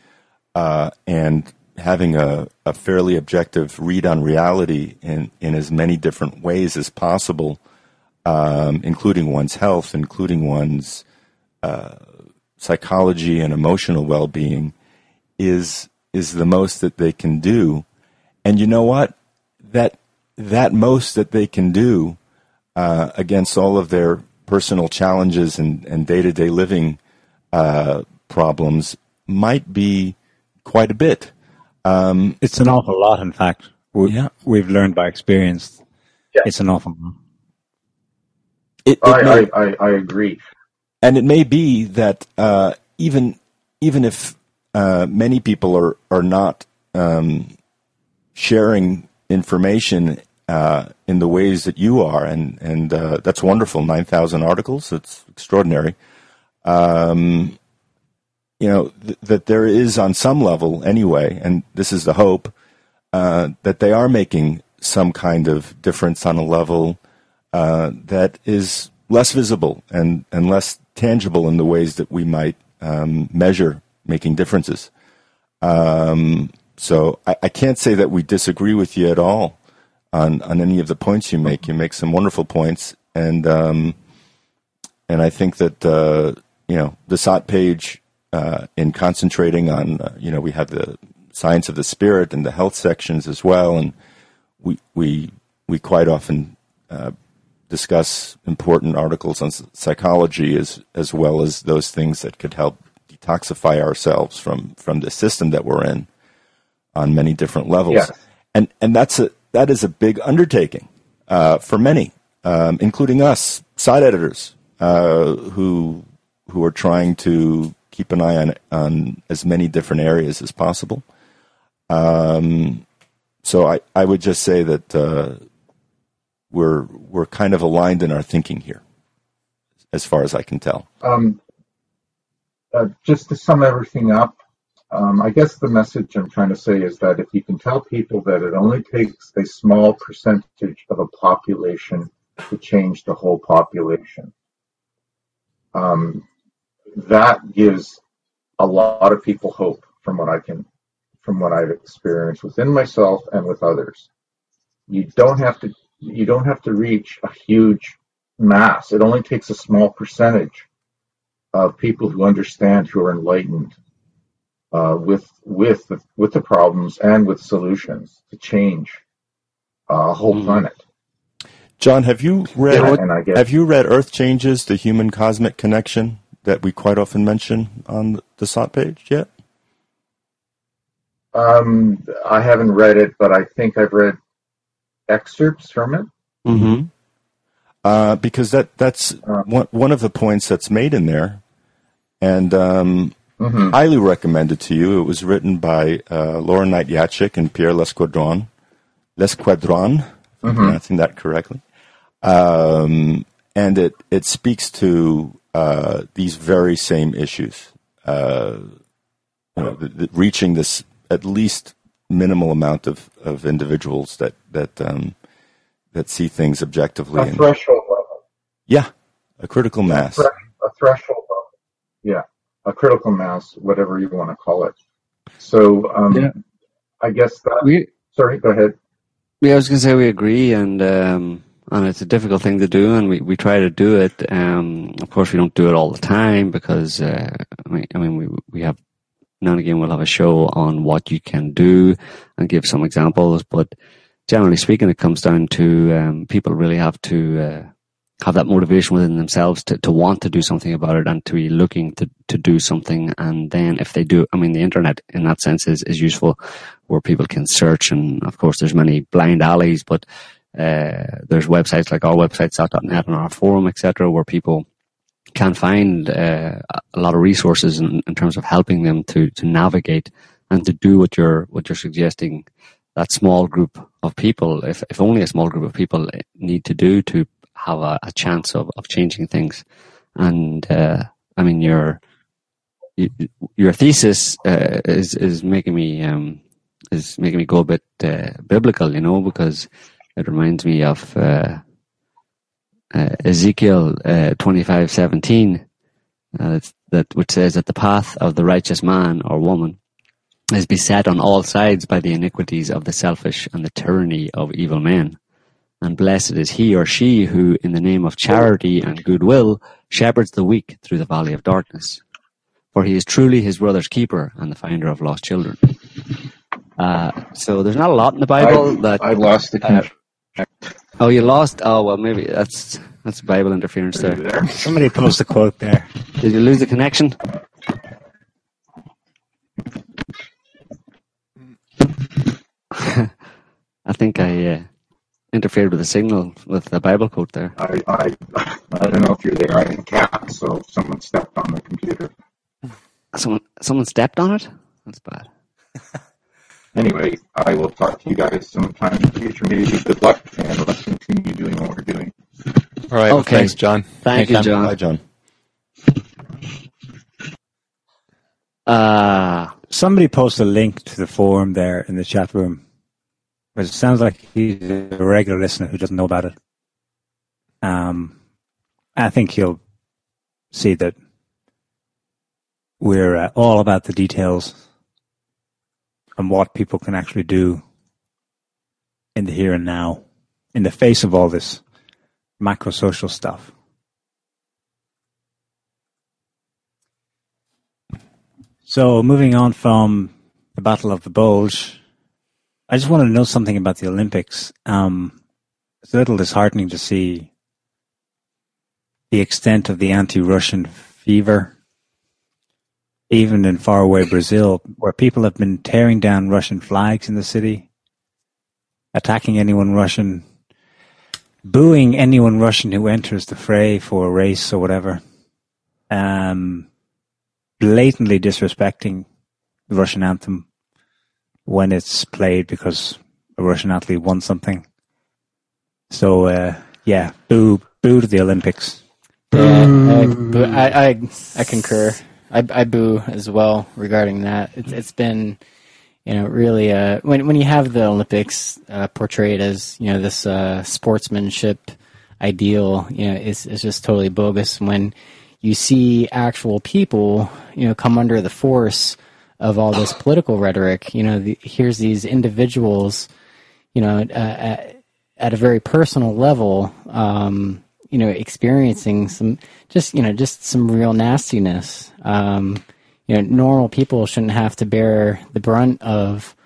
uh, and having a, a fairly objective read on reality in, in as many different ways as possible, um, including one's health, including one's uh, psychology and emotional well being, is is the most that they can do. And you know what? That that most that they can do uh, against all of their personal challenges and, and day-to-day living uh, problems might be quite a bit. Um, It's an awful lot, in fact. We, Yeah. We've learned by experience. Yeah. It's an awful lot. it, it I, may- I, I, I agree. and it may be that uh, even even if uh, many people are are not um, sharing information uh, in the ways that you are, and and uh, that's wonderful. Nine thousand articles, that's extraordinary. Um, you know th- that there is on some level anyway, and this is the hope uh, that they are making some kind of difference on a level uh, that is less visible and, and less tangible in the ways that we might um, measure making differences. Um, So I, I can't say that we disagree with you at all on on any of the points you make. You make some wonderful points, and um, and I think that uh, you know the SOTT page uh, in concentrating on uh, you know we have the science of the spirit and the health sections as well, and we we we quite often uh, discuss important articles on psychology as as well as those things that could help detoxify ourselves from from the system that we're in on many different levels. Yes. And and that's a that is a big undertaking uh, for many, um, including us SOTT editors uh, who who are trying to keep an eye on on as many different areas as possible. Um, so I, I would just say that uh, we're we're kind of aligned in our thinking here, as far as I can tell. Um, uh, just to sum everything up, um, I guess the message I'm trying to say is that if you can tell people that it only takes a small percentage of a population to change the whole population, um, that gives a lot of people hope from what I can, from what I've experienced within myself and with others. You don't have to, you don't have to reach a huge mass. It only takes a small percentage of people who understand, who are enlightened, with with the, with the problems and with solutions to change uh, a whole Mhm. planet. John, have you read And, and I guess have you read Earth Changes: The Human Cosmic Connection that we quite often mention on the SOTT page yet? um, I haven't read it, but I think I've read excerpts from it. Mm-hmm. Uh, because that that's Uh. one one of the points that's made in there, and um, Mhm. highly recommended to you. It was written by uh, Laura Knight-Jadczyk and Pierre Lescaudron. Lescaudron, if I'm pronouncing that correctly. Um, and it, it speaks to uh, these very same issues. Uh, you know, the, the, reaching this at least minimal amount of, of individuals that that um, that see things objectively. A and- threshold level. yeah, a critical mass. Thre- a threshold level. Yeah, a critical mass, whatever you want to call it. So, um, Yeah. I guess that. We, sorry, go ahead. yeah, I was going to say we agree, and um, and it's a difficult thing to do, and we, we try to do it. Um, of course, we don't do it all the time because uh, I mean, I mean, we we have now and again we'll have a show on what you can do and give some examples, but generally speaking, it comes down to um, people really have to uh, have that motivation within themselves to, to want to do something about it and to be looking to, to do something. And then if they do, I mean, the internet in that sense is, is useful where people can search. And of course, there's many blind alleys, but uh, there's websites like our website, sott.net and our forum, etc., where people can find uh, a lot of resources in, in terms of helping them to, to navigate and to do what you're what you're suggesting that small group of people, if, if only a small group of people need to do to have a, a chance of, of changing things. And uh, I mean, your your thesis uh, is is making me um, is making me go a bit uh, biblical, you know, because it reminds me of uh, uh, Ezekiel uh, twenty five seventeen, that which says that the path of the righteous man or woman is beset on all sides by the iniquities of the selfish and the tyranny of evil men. And blessed is he or she who, in the name of charity and goodwill, shepherds the weak through the valley of darkness. For he is truly his brother's keeper and the finder of lost children. Uh, so there's not a lot in the Bible I, that. I lost the uh, oh, you lost. Oh well, maybe that's that's Bible interference there. there. Somebody post a quote there. Did you lose the connection? [laughs] I think I uh, interfered with the signal with the Bible quote there. I, I, I don't know if you're there. I cat, so someone stepped on the computer. Someone someone stepped on it. That's bad. [laughs] Anyway, I will talk to you guys sometime in the future. Maybe good luck, and let's continue doing what we're doing. All right. well, Okay. thanks, John. Thank you, John. Bye, John. John. Uh, Somebody post a link to the forum there in the chat room. But it sounds like he's a regular listener who doesn't know about it. Um, I think he'll see that we're uh, all about the details and what people can actually do in the here and now in the face of all this macro social stuff. So moving on from the Battle of the Bulge, I just want to know something about the Olympics. Um, it's a little disheartening to see the extent of the anti-Russian fever, even in faraway Brazil, where people have been tearing down Russian flags in the city, attacking anyone Russian, booing anyone Russian who enters the fray for a race or whatever, um, blatantly disrespecting the Russian anthem when it's played because a Russian athlete won something. So uh, yeah, boo, boo to the Olympics. Yeah, I, boo, I, I, I concur. I, I boo as well regarding that. It's, it's been, you know, really uh, when when you have the Olympics uh, portrayed as you know this uh, sportsmanship ideal, you know, it's it's just totally bogus. When you see actual people, you know, come under the force of all this political rhetoric. You know, the, here's these individuals, you know, uh, at, at, a very personal level, um, you know, experiencing some just you know just some real nastiness. Um, you know, normal people shouldn't have to bear the brunt of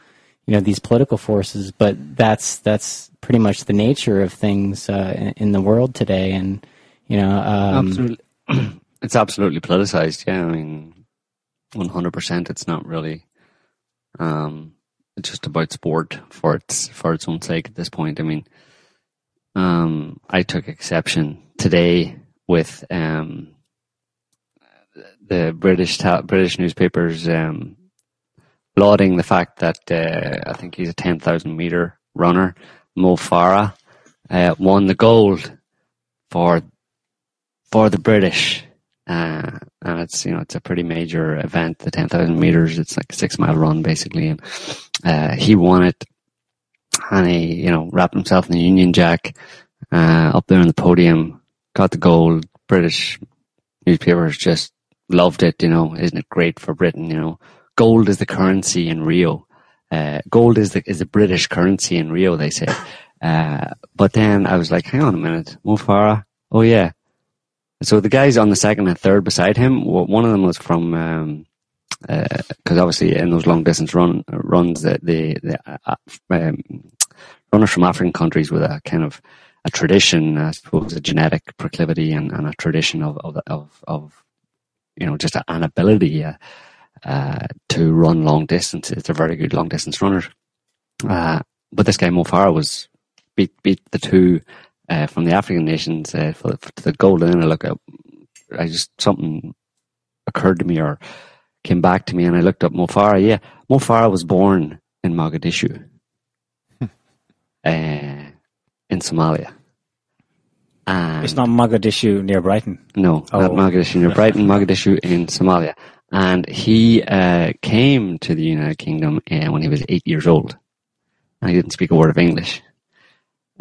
you know these political forces, but that's that's pretty much the nature of things uh, in, in, the world today, and you know, um, absolutely, [clears throat] it's absolutely politicized. Yeah, I mean, one hundred percent. It's not really. Um, just about sport for its for its own sake at this point. I mean, um, I took exception today with um, the British ta- British newspapers um, lauding the fact that uh, I think he's a ten thousand meter runner, Mo Farah, uh, won the gold for for the British uh, and it's you know it's a pretty major event, the ten thousand meters. It's like a six mile run basically, and uh, he won it, and he you know wrapped himself in the Union Jack uh, up there on the podium, got the gold. British newspapers just loved it. You know, isn't it great for Britain? You know, gold is the currency in Rio. Uh, gold is the is the British currency in Rio. They say. Uh, but then I was like, hang on a minute, Mo Farah. Oh yeah, so the guys on the second and third beside him, one of them was from, because um, uh, obviously in those long distance run runs, the the, the uh, um, runners from African countries with a kind of a tradition, I suppose, a genetic proclivity and, and a tradition of of, of, of you know just an ability uh, uh, to run long distances. They're very good long distance runners. Uh, but this guy Mo Farah was beat beat the two uh, from the African nations uh, for, for the gold. And then I look up, I just something occurred to me or came back to me, and I looked up Mo Farah. Yeah, Mo Farah was born in Mogadishu, [laughs] uh, in Somalia. And it's not Mogadishu near Brighton. No, oh. not Mogadishu near Brighton. Mogadishu in Somalia, and he uh, came to the United Kingdom uh, when he was eight years old. And he didn't speak a word of English.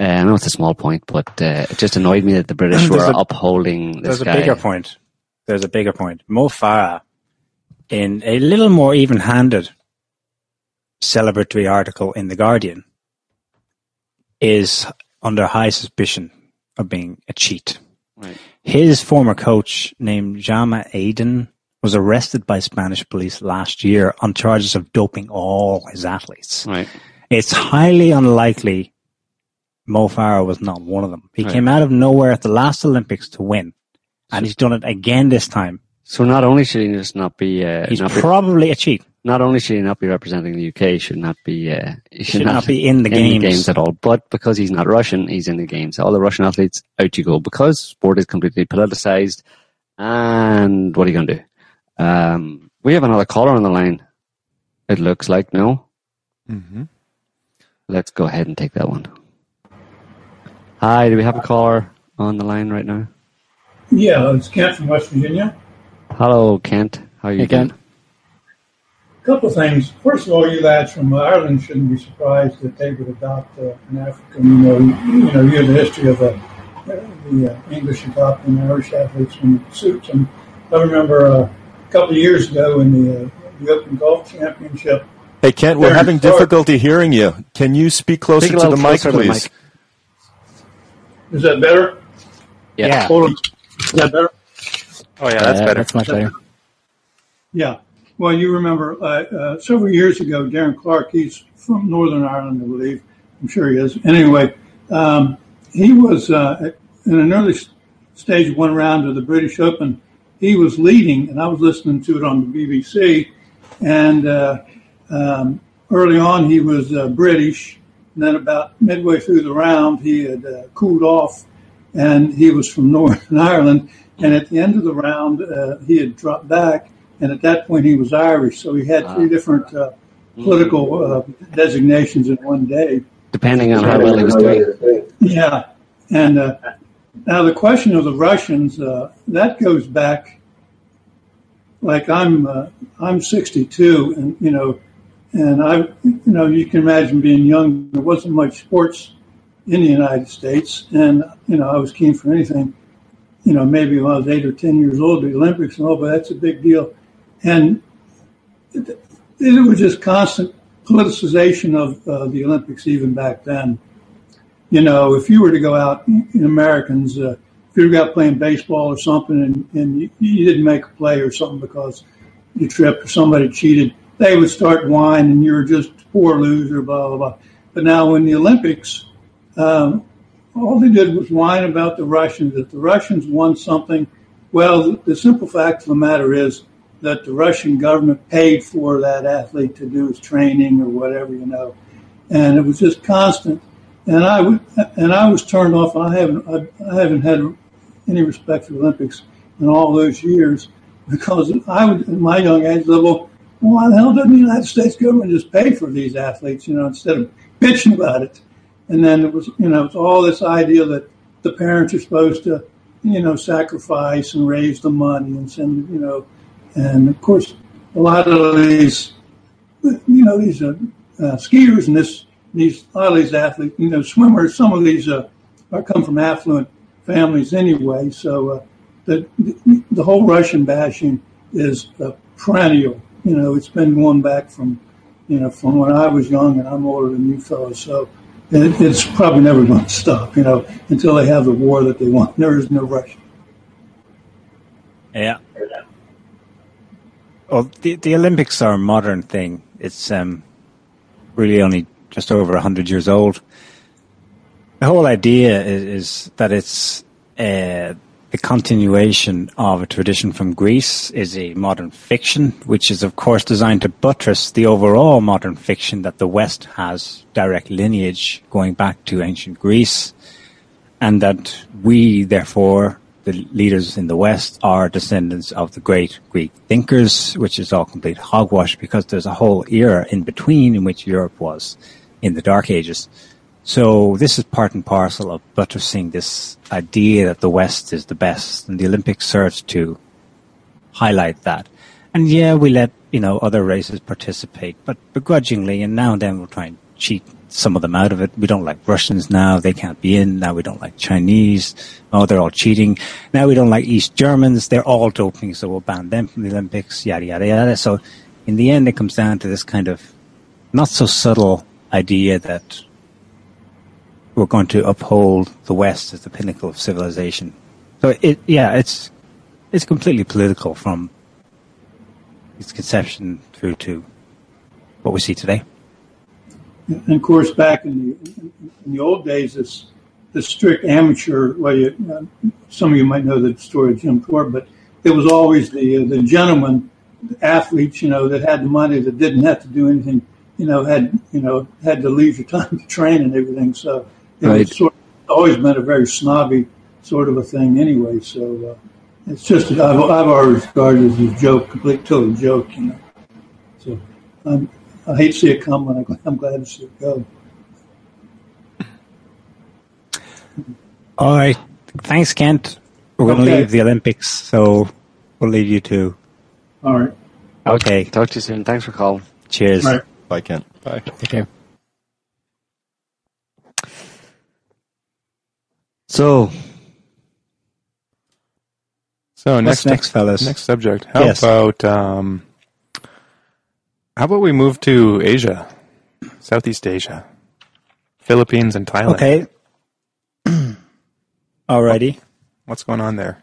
Uh, I know it's a small point, but uh, it just annoyed me that the British [clears throat] were a, upholding this There's guy. a bigger point. There's a bigger point. Mo Farah, in a little more even-handed celebratory article in The Guardian, is under high suspicion of being a cheat. Right. His former coach, named Jama Aden, was arrested by Spanish police last year on charges of doping all his athletes. Right. It's highly unlikely Mo Farah was not one of them. He right. came out of nowhere at the last Olympics to win, and he's done it again this time. So not only should he just not be, uh, he's not probably be, a cheat. Not only should he not be representing the UK, he should not be, uh, he should, should not, not, be in, the, in games. the games at all. But because he's not Russian, he's in the games. All the Russian athletes, out you go. Because sport is completely politicized. And what are you going to do? Um, we have another caller on the line. It looks like no. Mm-hmm. Let's go ahead and take that one. Hi, do we have a caller on the line right now? Yeah, it's Kent from West Virginia. Hello, Kent. How are you hey, doing? Kent. A couple of things. First of all, you lads from Ireland shouldn't be surprised that they would adopt uh, an African. You know, you know, you have the history of the, the uh, English adopting Irish athletes in suits. And I remember uh, a couple of years ago in the, uh, the Open Golf Championship, Hey, Kent, we're having difficulty hearing you. Can you speak closer to the mic, closer to the please? mic. Is that better? Yeah. Hold on. Is that better? Oh yeah, that's Yeah, better. That's much better. Yeah. Well, you remember uh, uh, several years ago, Darren Clarke, he's from Northern Ireland, I believe. I'm sure he is. Anyway, um, he was uh, in an early stage of one round of the British Open. He was leading, and I was listening to it on the BBC. And uh, um, early on, he was uh, British. And then about midway through the round, he had uh, cooled off, and he was from [laughs] Northern Ireland. And at the end of the round, uh, he had dropped back, and at that point, he was Irish. So he had three different uh, political uh, designations in one day. Depending on how well he was doing. Yeah, and uh, now the question of the Russians uh, that goes back. Like I'm, uh, I'm 62, and you know, and I, you know, you can imagine being young. There wasn't much sports in the United States, and you know, I was keen for anything. You know, maybe when I was eight or ten years old, the Olympics and all, but that's a big deal. And it, it was just constant politicization of uh, the Olympics even back then you know, if you were to go out in Americans, uh, if you were out playing baseball or something and, and you, you didn't make a play or something because you tripped or somebody cheated, they would start whining and you were just a poor loser, blah, blah, blah. But now in the Olympics, um, all they did was whine about the Russians, that the Russians won something. Well, the simple fact of the matter is that the Russian government paid for that athlete to do his training or whatever, you know. And it was just constant and I w- and I was turned off. I haven't I, I haven't had any respect for the Olympics in all those years because I would in my young age level, why the hell doesn't the United States government just pay for these athletes, you know, instead of bitching about it? And then it was you know it's all this idea that the parents are supposed to you know sacrifice and raise the money and send you know, and of course a lot of these you know these uh, uh, skiers and this these a lot of these athletes, you know, swimmers. Some of these uh, are come from affluent families anyway. So uh, the the whole Russian bashing is uh, perennial. You know, it's been going back from you know from when I was young, and I'm older than you fellows. So it, it's probably never going to stop. You know, until they have the war that they want. There is no rush. Yeah. Well, the the Olympics are a modern thing. It's um, really only just over hundred years old. The whole idea is, is that it's uh, the continuation of a tradition from Greece is a modern fiction, which is of course designed to buttress the overall modern fiction that the West has direct lineage going back to ancient Greece, and that we therefore the leaders in the West are descendants of the great Greek thinkers, which is all complete hogwash because there's a whole era in between in which Europe was in the Dark Ages. So this is part and parcel of buttressing this idea that the West is the best, and the Olympics serves to highlight that. And yeah, we let you know other races participate, but begrudgingly, and now and then we'll try and cheat some of them out of it. We don't like Russians now; they can't be in. Now we don't like Chinese. Oh, they're all cheating. Now we don't like East Germans; they're all doping, so we'll ban them from the Olympics. Yada yada yada. So, in the end, it comes down to this kind of not so subtle idea that we're going to uphold the West as the pinnacle of civilization. So it, yeah, it's it's completely political from its conception through to what we see today. And of course, back in the, in the old days, this the strict amateur. Well, you, some of you might know the story of Jim Thorpe, but it was always the uh, the gentleman the athletes, you know, that had the money that didn't have to do anything. You know, had you know had the leisure time to train and everything. So Right. was sort of, always been a very snobby sort of a thing anyway. So uh, it's just I've, I've always regarded it as a joke, complete total joke. You know, so I'm, I hate to see it come, and I'm, I'm glad to see it go. All right, thanks, Kent. We're going to Okay. leave the Olympics, so we'll leave you to. All right. Okay, Talk to you soon. Thanks for calling. cheers. All right. Bye, Kent. Bye. Take care. So, So next next, fellas? Next subject. How Yes. about um, How about we move to Asia, Southeast Asia, Philippines and Thailand? Okay. [clears throat] Alrighty. What's going on there?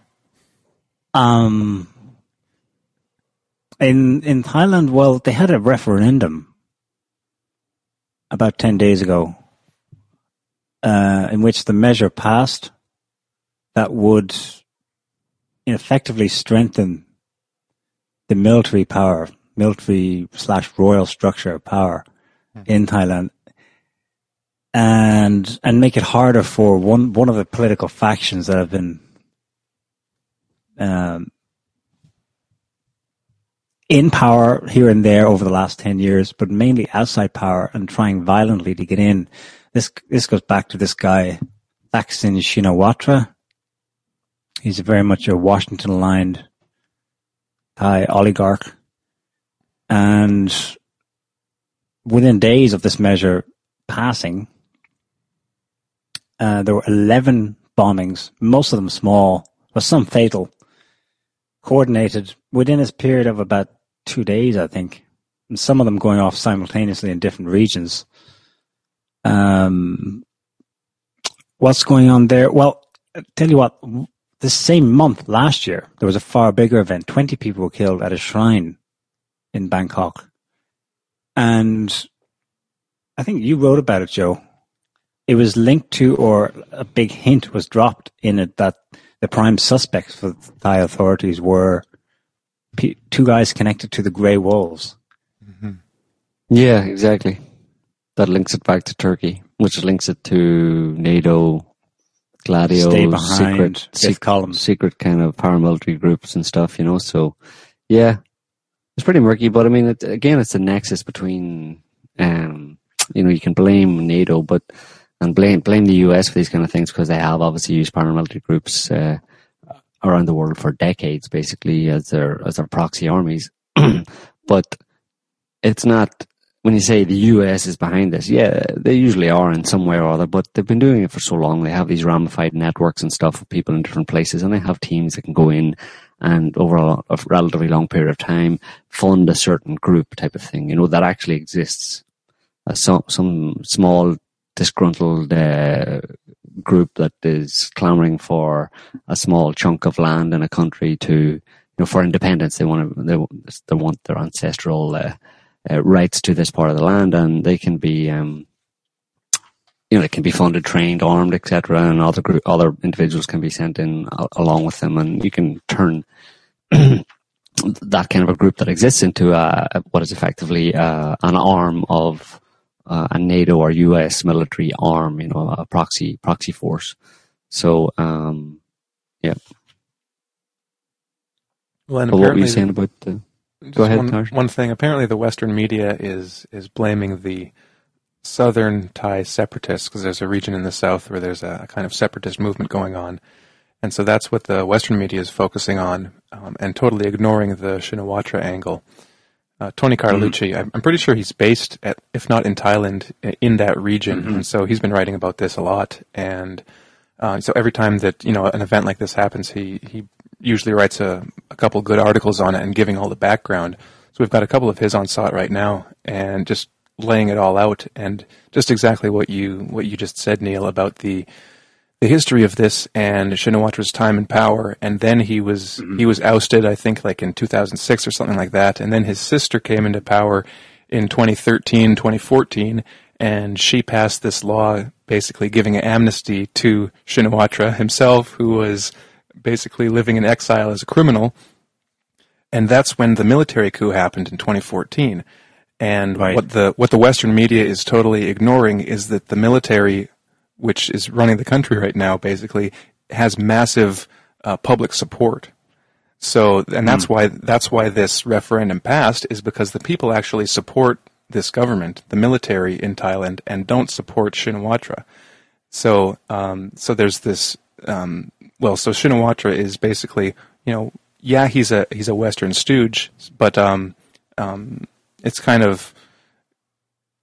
Um, in in Thailand, well, they had a referendum about ten days ago, uh, in which the measure passed that would effectively strengthen the military power, military slash royal structure of power in Thailand, and and make it harder for one one of the political factions that have been um, in power here and there over the last 10 years, but mainly outside power and trying violently to get in. This, this goes back to this guy, Thaksin Shinawatra. He's very much a Washington aligned Thai oligarch. And within days of this measure passing, uh, there were 11 bombings, most of them small, but some fatal, coordinated within a period of about two days, I think. And some of them going off simultaneously in different regions. Um, what's going on there? Well, I tell you what, the same month last year, there was a far bigger event. 20 people were killed at a shrine in Bangkok. And I think you wrote about it, Joe. It was linked to, or a big hint was dropped in it that the prime suspects for Thai authorities were two guys connected to the Grey Wolves. Yeah, exactly. That links it back to Turkey, which links it to NATO, Gladio, secret, fifth sec- column. secret kind of paramilitary groups and stuff, you know. So, yeah, it's pretty murky. But I mean, it, again, it's a nexus between, um, you know, you can blame NATO, but and blame blame the US for these kind of things because they have obviously used paramilitary groups uh, around the world for decades, basically as their as their proxy armies. [clears throat] but it's not when you say the US is behind this, yeah, they usually are in some way or other, but they've been doing it for so long. They have these ramified networks and stuff of people in different places, and they have teams that can go in and over a, a relatively long period of time fund a certain group type of thing, you know, that actually exists. Uh, some, some small disgruntled uh, group that is clamoring for a small chunk of land in a country to, you know, for independence. They want to, they, they want their ancestral uh, uh, rights to this part of the land, and they can be, um, you know, they can be funded, trained, armed, etc., and other group, other individuals can be sent in a- along with them, and you can turn [clears throat] that kind of a group that exists into a, what is effectively uh, an arm of uh, a NATO or US military arm, you know, a proxy proxy force. So, um, yeah. Well, and But what were you saying about the? Just Go ahead, one, one thing. Apparently, the Western media is is blaming the southern Thai separatists because there's a region in the south where there's a kind of separatist movement going on, and so that's what the Western media is focusing on, um, and totally ignoring the Shinawatra angle. Uh, Tony Cartalucci, I'm, I'm pretty sure he's based at, if not in Thailand, in that region, and so he's been writing about this a lot. And uh, so every time that you know an event like this happens, he he usually writes a, a couple good articles on it and giving all the background. So we've got a couple of his on SOTT right now, and just laying it all out, and just exactly what you what you just said, Niall, about the the history of this and Shinawatra's time in power, and then he was mm-hmm. he was ousted, I think, like in 2006 or something like that, and then his sister came into power in 2013, 2014, and she passed this law basically giving an amnesty to Shinawatra himself, who was basically living in exile as a criminal, and that's when the military coup happened in 2014. And Right. what the what the Western media is totally ignoring is that the military, which is running the country right now, basically has massive uh, public support. So, and that's why that's why this referendum passed is because the people actually support this government, the military in Thailand, and don't support Shinawatra. So, um, so there's this. Um, well, so Shinawatra is basically, you know, yeah, he's a he's a Western stooge, but um, um, it's kind of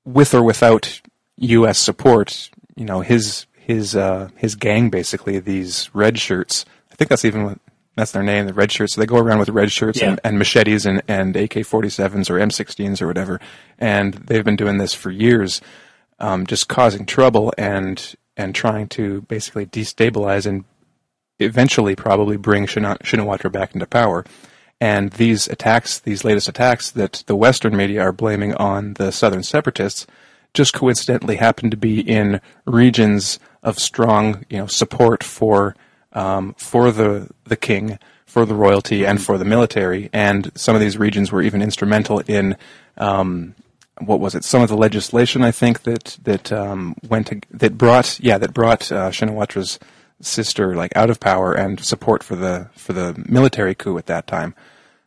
with or without U.S. support. You know, his his uh, his gang basically these red shirts. I think that's even what that's their name, the red shirts. So they go around with red shirts Yeah. and, and machetes and, and AK-47s or M16s or whatever. And they've been doing this for years, um, just causing trouble and and trying to basically destabilize and eventually probably bring Shina- Shinawatra back into power. And these attacks, these latest attacks that the Western media are blaming on the Southern separatists, just coincidentally happen to be in regions of strong, you know, support for um, for the the king, for the royalty, and for the military. And some of these regions were even instrumental in um, what was it? Some of the legislation I think that that um, went to, that brought yeah that brought uh, Shinawatra's sister like out of power and support for the for the military coup at that time.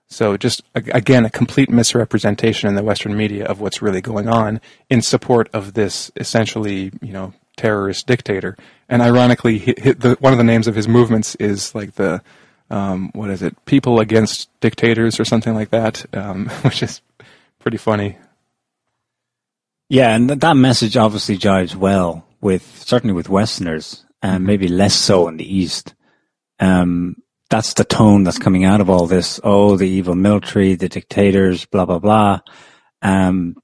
So just again a complete misrepresentation in the Western media of what's really going on in support of this essentially you know terrorist dictator. And ironically, he, he, the, one of the names of his movements is like the um, what is it? People against dictators or something like that, um, [laughs] which is pretty funny. Yeah, and that message obviously jives well with certainly with Westerners, and maybe less so in the East. Um, that's the tone that's coming out of all this. Oh, the evil military, the dictators, blah blah blah. Um,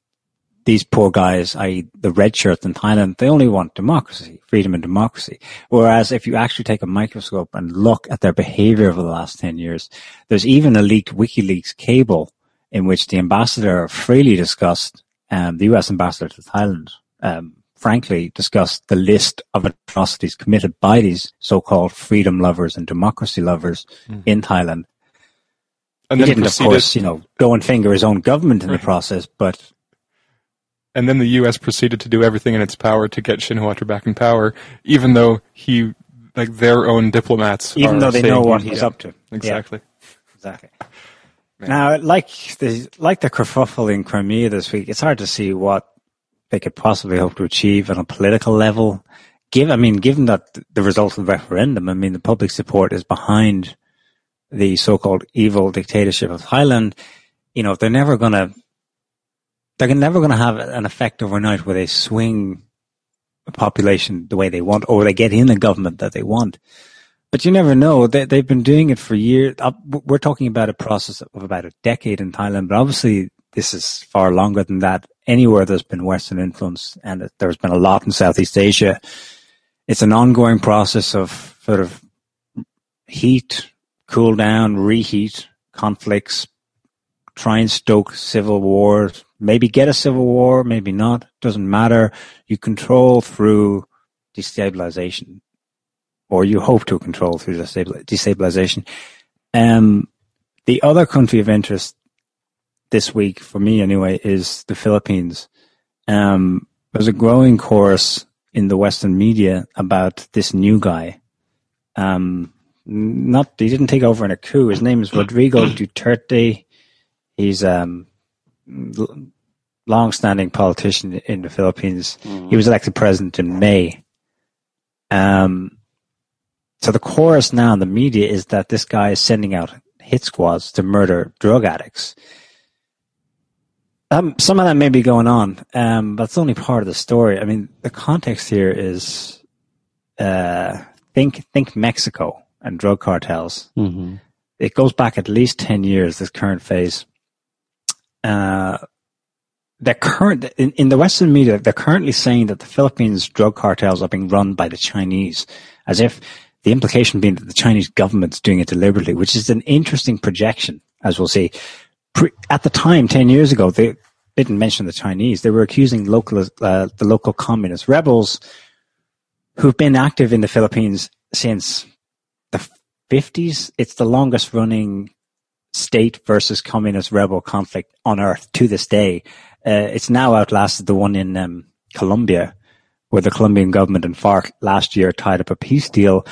these poor guys, i.e., the red shirts in Thailand, they only want democracy, freedom and democracy. Whereas if you actually take a microscope and look at their behavior over the last 10 years, there's even a leaked WikiLeaks cable in which the ambassador freely discussed, um, the US ambassador to Thailand, um, frankly discussed the list of atrocities committed by these so-called freedom lovers and democracy lovers hmm. in Thailand. And he then didn't, of course, you know, go and finger his own government in the process, but And then the U.S. proceeded to do everything in its power to get Shinawatra back in power, even though he, like their own diplomats, even though they know what he's yeah, up to. Yeah. Exactly. Exactly. Now, like the like the kerfuffle in Crimea this week, it's hard to see what they could possibly hope to achieve on a political level. Give, I mean, given that the result of the referendum, I mean, the public support is behind the so-called evil dictatorship of Thailand. You know, they're never gonna, they're never gonna have an effect overnight where they swing a population the way they want, or they get in a government that they want. But you never know. They, they've been doing it for years. Uh, We're talking about a process of about a decade in Thailand, but obviously this is far longer than that. Anywhere there's been Western influence, and there's been a lot in Southeast Asia, it's an ongoing process of sort of heat, cool down, reheat conflicts, try and stoke civil wars, maybe get a civil war, maybe not, doesn't matter. You control through destabilization or you hope to control through destabil- destabilization. Um, the other country of interest this week, for me anyway, is the Philippines. Um, there's a growing chorus in the Western media about this new guy. Um, not he didn't take over in a coup. His name is [clears throat] Rodrigo Duterte. He's um, long-standing politician in the Philippines. He was elected president in May. Um, so the chorus now in the media is that this guy is sending out hit squads to murder drug addicts. Um, some of that may be going on, um, but it's only part of the story. I mean, the context here is uh, think think Mexico and drug cartels. Mm-hmm. It goes back at least ten years. This current phase. Uh, the current in, in the Western media, they're currently saying that the Philippines drug cartels are being run by the Chinese, as if the implication being that the Chinese government's doing it deliberately, which is an interesting projection, as we'll see. At the time, ten years ago, they didn't mention the Chinese. They were accusing local, uh, the local communist rebels who've been active in the Philippines since the 50s. It's the longest running state versus communist rebel conflict on earth to this day. Uh, it's now outlasted the one in um, Colombia, where the Colombian government and FARC last year tied up a peace deal,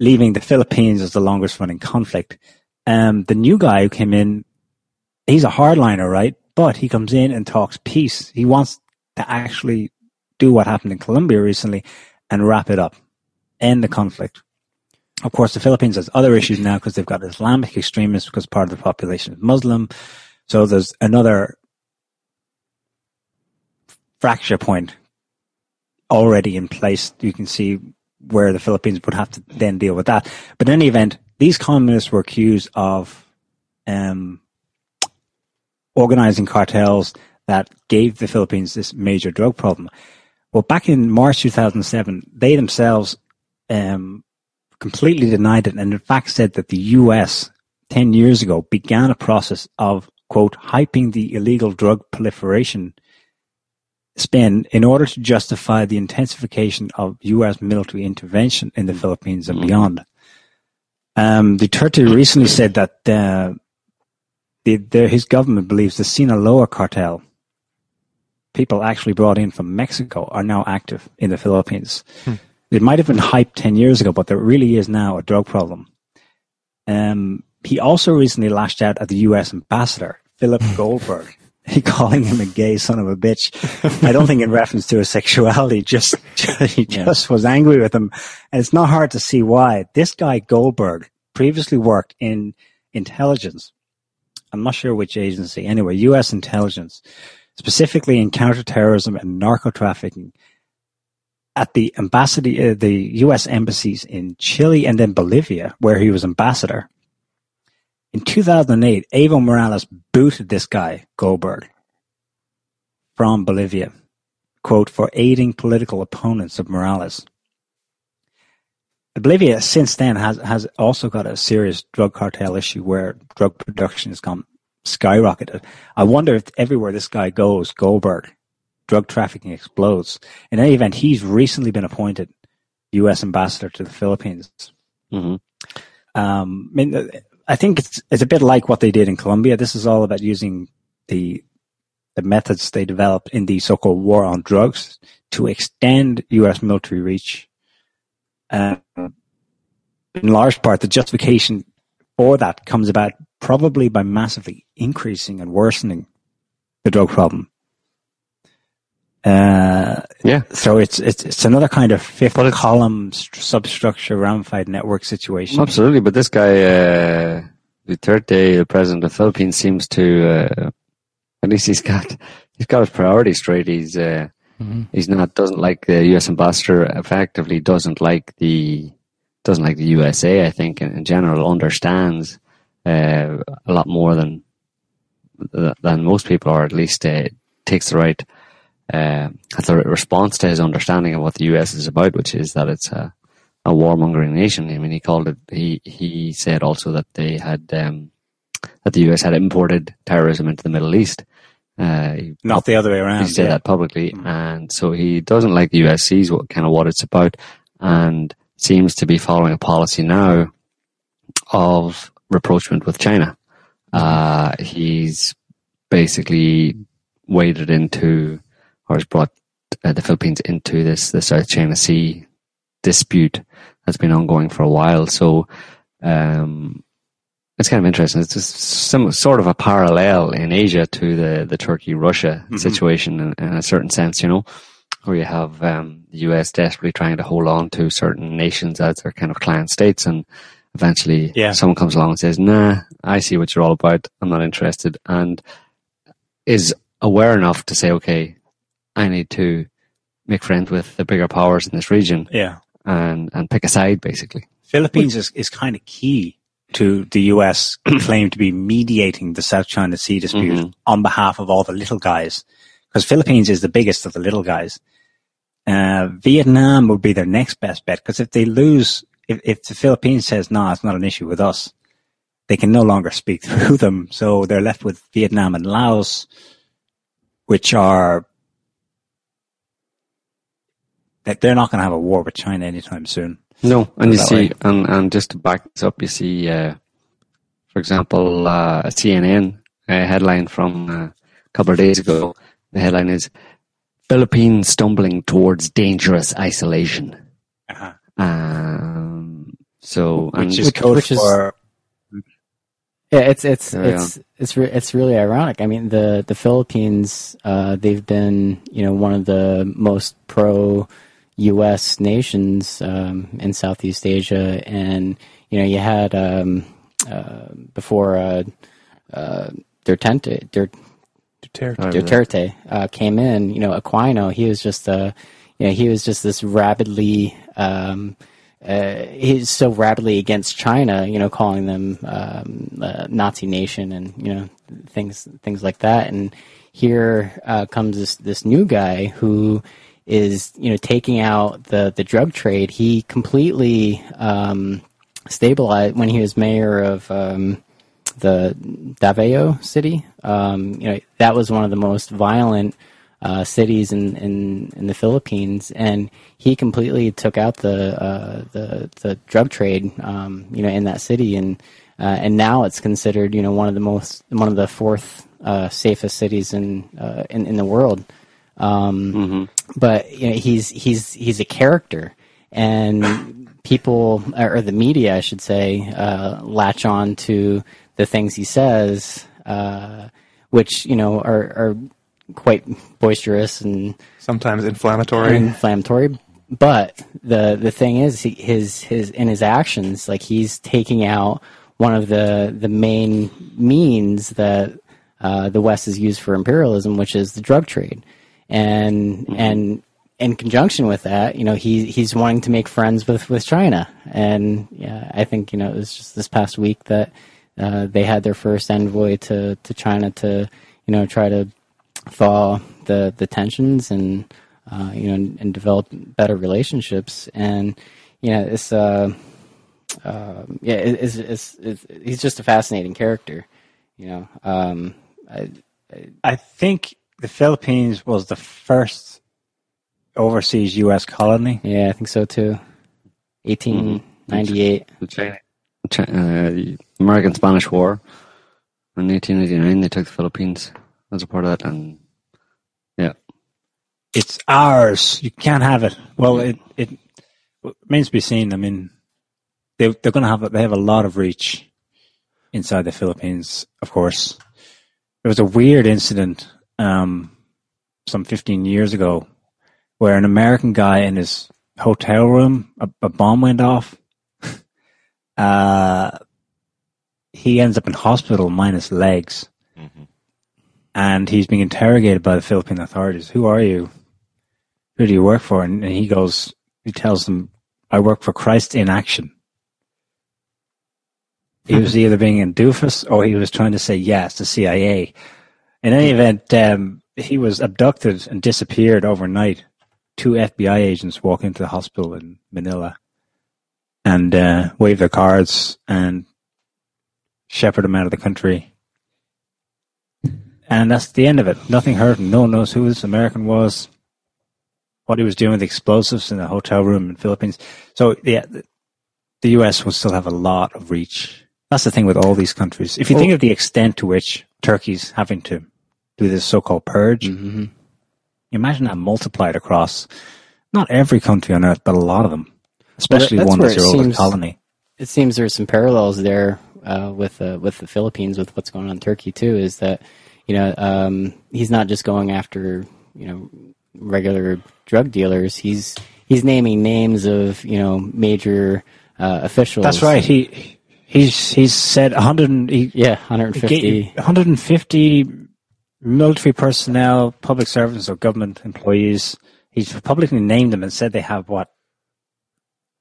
leaving the Philippines as the longest running conflict. Um, the new guy who came in, he's a hardliner, right? But he comes in and talks peace. He wants to actually do what happened in Colombia recently and wrap it up, end the conflict. Of course, the Philippines has other issues now because they've got Islamic extremists because part of the population is Muslim. So there's another fracture point already in place. You can see where the Philippines would have to then deal with that. But in any event, these communists were accused of um, organizing cartels that gave the Philippines this major drug problem. Well, back in March 2007, they themselves um, completely denied it and in fact said that the US 10 years ago began a process of, quote, hyping the illegal drug proliferation spin in order to justify the intensification of US military intervention in the Philippines and beyond. Um, Duterte recently said that uh, the, the, his government believes the Sinaloa cartel, people actually brought in from Mexico, are now active in the Philippines. Hmm. It might have been hyped 10 years ago, but there really is now a drug problem. Um, he also recently lashed out at the U.S. ambassador, Philip [laughs] Goldberg. He calling him a gay son of a bitch. I don't think in reference to his sexuality, just, [laughs] he just was angry with him. And it's not hard to see why. This guy Goldberg previously worked in intelligence. I'm not sure which agency. Anyway, U.S. intelligence, specifically in counterterrorism and narco trafficking at the embassy, uh, the U.S. embassies in Chile and then Bolivia, where he was ambassador. In 2008, Evo Morales booted this guy, Goldberg, from Bolivia, quote, for aiding political opponents of Morales. Bolivia since then has, has also got a serious drug cartel issue where drug production has gone skyrocketed. I wonder if everywhere this guy goes, Goldberg, drug trafficking explodes. In any event, he's recently been appointed U.S. ambassador to the Philippines. hmm Um, I mean, I think it's it's a bit like what they did in Colombia. This is all about using the the methods they developed in the so-called war on drugs to extend U.S. military reach. Um, in large part, the justification for that comes about probably by massively increasing and worsening the drug problem. Uh, Yeah. so it's it's it's another kind of fifth column st- substructure ramified network situation. Absolutely, but this guy, uh, Duterte, the president of the Philippines, seems to, uh, at least he's got, he's got his priorities straight. He's, uh, he's not, doesn't like the U.S. ambassador, effectively doesn't like the, doesn't like the USA, I think, in, in general, understands, uh, a lot more than, than most people, or at least, uh, takes the right, uh, the response to his understanding of what the US is about, which is that it's a, a warmongering nation. I mean, he called it. He he said also that they had um, that the US had imported terrorism into the Middle East. Uh, Not the other way around. he said yeah. that publicly, and so he doesn't like the US. Sees what kind of what it's about, and seems to be following a policy now of rapprochement with China. Uh, he's basically waded into or has brought uh, the Philippines into this the South China Sea dispute that's been ongoing for a while. So um, it's kind of interesting. It's just some sort of a parallel in Asia to the the Turkey Russia Mhm. situation in, in a certain sense, you know, where you have um, the US desperately trying to hold on to certain nations as their kind of client states and. Eventually, Yeah. someone comes along and says, "Nah, I see what you're all about. I'm not interested," and is aware enough to say, "Okay, I need to make friends with the bigger powers in this region Yeah. and, and pick a side, basically. Philippines is, is kind of key to the US [clears throat] claim to be mediating the South China Sea dispute Mhm. on behalf of all the little guys. Because Philippines is the biggest of the little guys. Uh, Vietnam would be their next best bet. Because if they lose, if, if the Philippines says, no, it's not an issue with us, they can no longer speak [laughs] through them. So they're left with Vietnam and Laos, which are, that they're not going to have a war with China anytime soon. No, and you see, way. and, and just to back this up, you see, uh, for example, uh, a CNN uh, headline from uh, a couple of days ago. The headline is Philippines stumbling towards dangerous isolation. Uh-huh. Um, so, and Which is Which- code which is- for Yeah, it's it's Yeah. it's it's re- it's really ironic. I mean, the the Philippines, uh, they've been you know one of the most pro U.S. nations um, in Southeast Asia, and you know you had um, uh, before uh, uh, Duterte, Duterte, Duterte. Duterte uh, came in, you know, Aquino, he was just a, you know, he was just this rabidly um, uh, he's so rapidly against China, you know, calling them um, a Nazi nation and you know things things like that. And here uh, comes this this new guy who is you know taking out the the drug trade. He completely um, stabilized when he was mayor of um, the Davao city. Um, you know that was one of the most violent uh, cities in, in, in the Philippines, and he completely took out the uh, the, the drug trade, um, you know, in that city, and uh, and now it's considered, you know, one of the most one of the fourth uh, safest cities in, uh, in in the world. Um, But you know, he's he's he's a character, and people or the media, I should say, uh, latch on to the things he says, uh, which you know are, are quite boisterous and Sometimes inflammatory. inflammatory. But the the thing is, he, his his in his actions, like he's taking out one of the the main means that uh, the West has used for imperialism, which is the drug trade, and and in conjunction with that, you know, he he's wanting to make friends with with China, and yeah, I think you know it was just this past week that uh, they had their first envoy to to China to you know try to thaw the the tensions and uh, you know and, and develop better relationships and you know it's uh, uh yeah it, it's, it's, it's he's just a fascinating character you know um I, I think the Philippines was the first overseas U.S. colony. yeah I think so too 1898 The China, Chi- the American Spanish War in 1889. They took the Philippines as a part of that, and yeah, It's ours. You can't have it. Well, it it remains to be seen. I mean, they they're going to have they have a lot of reach inside the Philippines. Of course, there was a weird incident um, some 15 years ago where an American guy in his hotel room a, a bomb went off. Uh, he ends up in hospital minus legs and he's being interrogated by the Philippine authorities. Who are you? Who do you work for? And, and he goes, he tells them, I work for Christ in Action. He was either being a doofus or he was trying to say yes to CIA. In any event, um, he was abducted and disappeared overnight. Two FBI agents walk into the hospital in Manila and uh, wave their cards and shepherd them out of the country and that's the end of it. Nothing heard. No one knows who this American was, what he was doing with explosives in a hotel room in Philippines. So yeah, the, the U.S. will still have a lot of reach. That's the thing with all these countries. If you think of the extent to which Turkey's having to do this so-called purge, imagine that multiplied across not every country on earth, but a lot of them, especially one that's your oldest seems- colony. it seems there's some parallels there uh, with uh, with the Philippines with what's going on in Turkey too. Is that you know um, he's not just going after you know regular drug dealers. He's he's naming names of you know major uh, officials. That's right. He he's he's said 100. and- He, Yeah, 150. 150 military personnel, public servants, or government employees. He's publicly named them and said they have what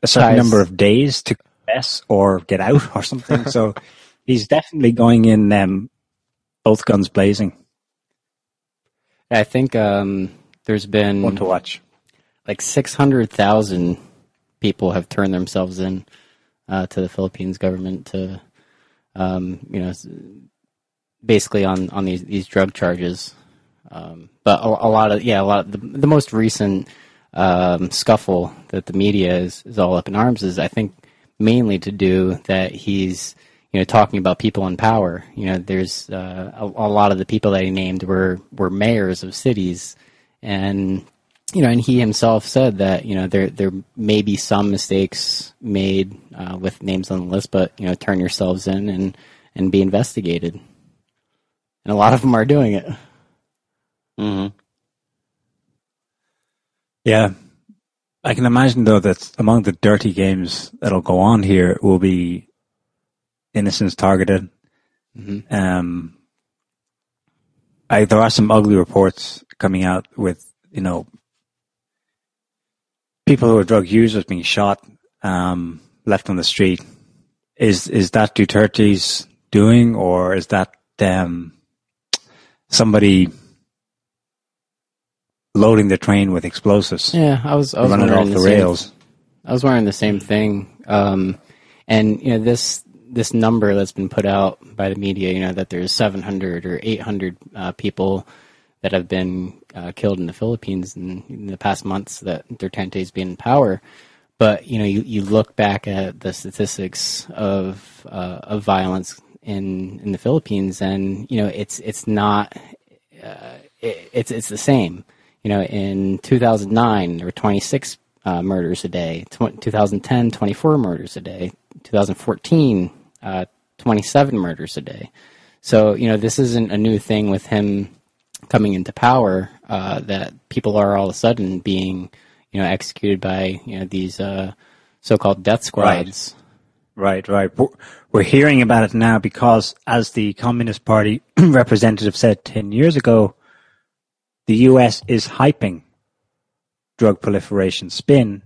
a certain number of days to confess or get out or something. so [laughs] he's definitely going in um, both guns blazing. I think um, there's been One to watch. like 600,000 people have turned themselves in uh, to the Philippines government to, um, you know, basically on, on these, these drug charges. Um, but a, a lot of, yeah, a lot of the, the most recent um, scuffle that the media is, is all up in arms is, I think, mainly to do that he's, you know, talking about people in power. You know, there's uh, a, a lot of the people that he named were, were mayors of cities. And you know, and he himself said that you know there there may be some mistakes made uh, with names on the list, but you know, turn yourselves in and and be investigated. And a lot of them are doing it. mm-hmm. Yeah. I can imagine though that among the dirty games that'll go on here will be innocents targeted. Um, I, there are some ugly reports coming out with, you know, people who are drug users being shot um, left on the street. Is is that Duterte's doing, or is that um, somebody loading the train with explosives? Yeah, I was I was running off the same- rails. I was wearing the same thing. Um, and you know this this number that's been put out by the media, you know that there's 700 or 800 uh, people that have been uh, killed in the Philippines in, in the past months that Duterte's been in power. But you know, you, you look back at the statistics of uh, of violence in in the Philippines, and you know, it's it's not uh, it, it's it's the same. You know, in 2009 there were 26 uh, murders a day. Tw- 2010, 24 murders a day. 2014, uh, 27 murders a day. So you know, this isn't a new thing with him coming into power. Uh, that people are all of a sudden being you know executed by you know these uh, so-called death squads. Right, right. We're- We're hearing about it now because, as the Communist Party [clears throat] representative said 10 years ago, the US is hyping drug proliferation spin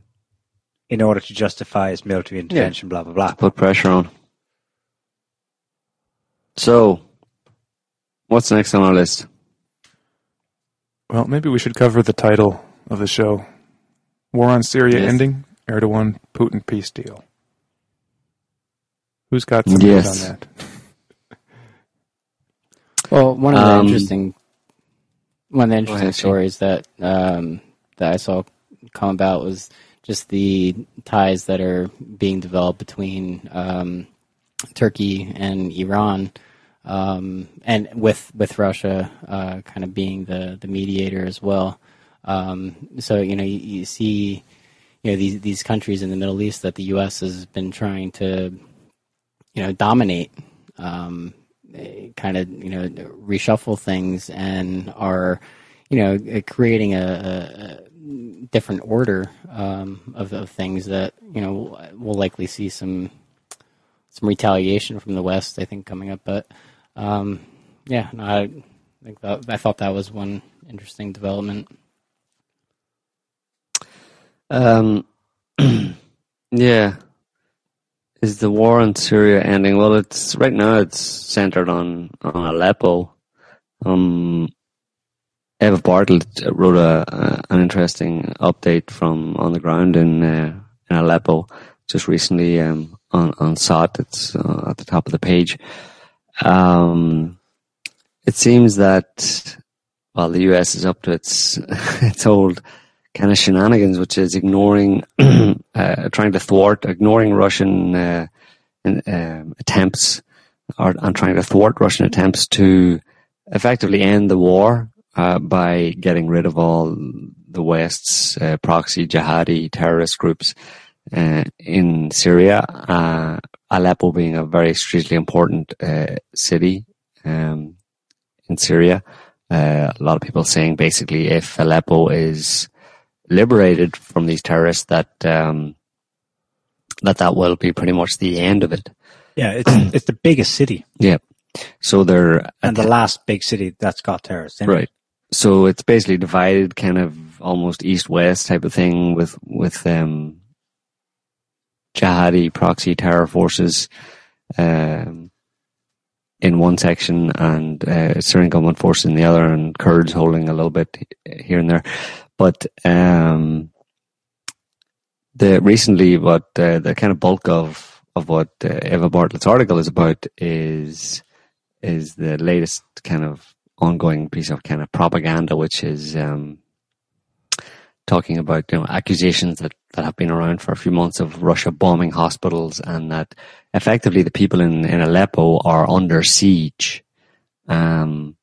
in order to justify its military intervention, blah, blah, blah. Put pressure on. So, what's next on our list? Well, maybe we should cover the title of the show War on Syria Yes. Ending, Erdogan Putin Peace Deal. Who's got some Yes. on that? Well, one of the Um, interesting one of the interesting ahead, stories that um, that I saw come about was just the ties that are being developed between um, Turkey and Iran, um, and with with Russia uh, kind of being the the mediator as well. Um, so you know you, you see you know these these countries in the Middle East that the U.S. has been trying to you know dominate um, kind of you know reshuffle things and are you know creating a, a, different order um, of, of things that you know we'll likely see some some retaliation from the West I think coming up but um, yeah no, I think that, I thought that was one interesting development Um, [clears throat] yeah. Is the war in Syria ending? Well, it's right now. It's centered on on Aleppo. Um, Eva Bartlett wrote a, a an interesting update from on the ground in uh, in Aleppo just recently um, on on SOTT. It's uh, at the top of the page. Um, it seems that well, the U.S. is up to its [laughs] its old kind of shenanigans, which is ignoring, [clears throat] uh, trying to thwart, ignoring Russian uh, in, um, attempts, or and trying to thwart Russian attempts to effectively end the war uh, by getting rid of all the West's uh, proxy jihadi terrorist groups uh, in Syria. Uh, Aleppo being a very strategically important city um, in Syria. A lot of people saying basically if Aleppo is liberated from these terrorists, that um, that that will be pretty much the end of it. Yeah, it's [clears throat] it's the biggest city Yeah. So they're and the last big city that's got terrorists in it. right. So it's basically divided, kind of almost east-west type of thing, with with um, jihadi proxy terror forces um, in one section and uh, Syrian government forces in the other, and Kurds holding a little bit here and there. But um, the recently, what uh, the kind of bulk of of what uh, Eva Bartlett's article is about is is the latest kind of ongoing piece of kind of propaganda, which is um, talking about you know accusations that, that have been around for a few months of Russia bombing hospitals and that effectively the people in, in Aleppo are under siege. Um,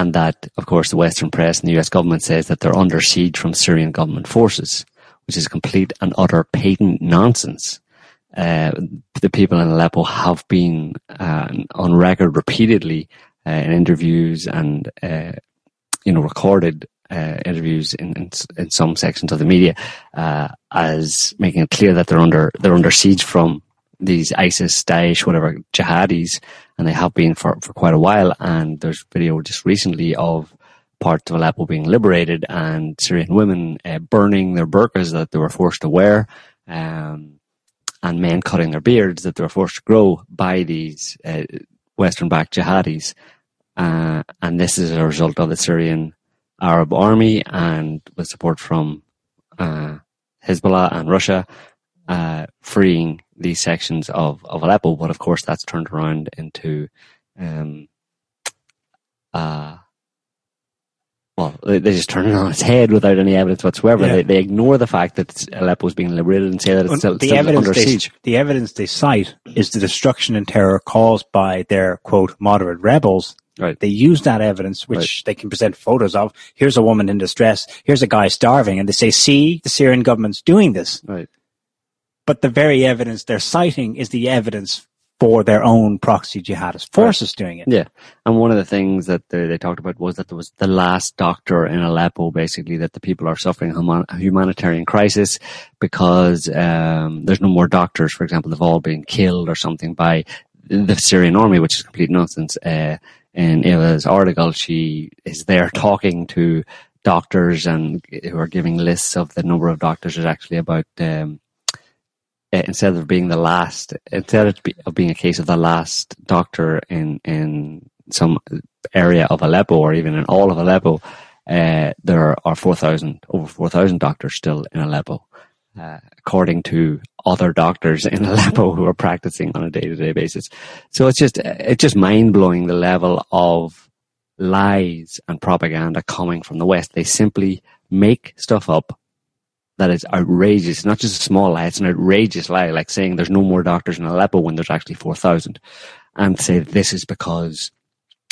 and that, of course, the Western press and the US government says that they're under siege from Syrian government forces, which is complete and utter patent nonsense. Uh, the people in Aleppo have been uh, on record repeatedly uh, in interviews and uh, you know recorded uh, interviews in, in in some sections of the media uh, as making it clear that they're under they're under siege from these ISIS, Daesh, whatever jihadis, and they have been for, for quite a while. And there's video just recently of parts of Aleppo being liberated and Syrian women uh, burning their burqas that they were forced to wear um, and men cutting their beards that they were forced to grow by these uh, Western-backed jihadis, uh, and this is a result of the Syrian Arab army and with support from uh, Hezbollah and Russia uh, freeing these sections of, of Aleppo. But of course, that's turned around into um, uh, well, they, they just turn it on its head without any evidence whatsoever. Yeah. They, they ignore the fact that Aleppo is being liberated and say that it's still, the still evidence under they, siege. the evidence they cite is the destruction and terror caused by their quote moderate rebels. Right. They use that evidence, which they can present photos of. Here's a woman in distress. Here's a guy starving, and they say, "See, the Syrian government's doing this." Right. But the very evidence they're citing is the evidence for their own proxy jihadist forces doing it. Yeah, and one of the things that they, they talked about was that there was the last doctor in Aleppo, basically that the people are suffering a humanitarian crisis because um, there's no more doctors. For example, they've all been killed or something by the Syrian army, which is complete nonsense. Uh, in Eva's article, she is there talking to doctors and who are giving lists of the number of doctors. Is actually about um, instead of being the last, instead of, be, of being a case of the last doctor in in some area of Aleppo or even in all of Aleppo, uh, there are four thousand over four thousand doctors still in Aleppo, uh, according to other doctors in [laughs] Aleppo who are practicing on a day to day basis. So it's just it's just mind blowing the level of lies and propaganda coming from the West. They simply make stuff up that is outrageous. Not just a small lie, it's an outrageous lie, like saying there's no more doctors in Aleppo when there's actually 4,000. And say this is because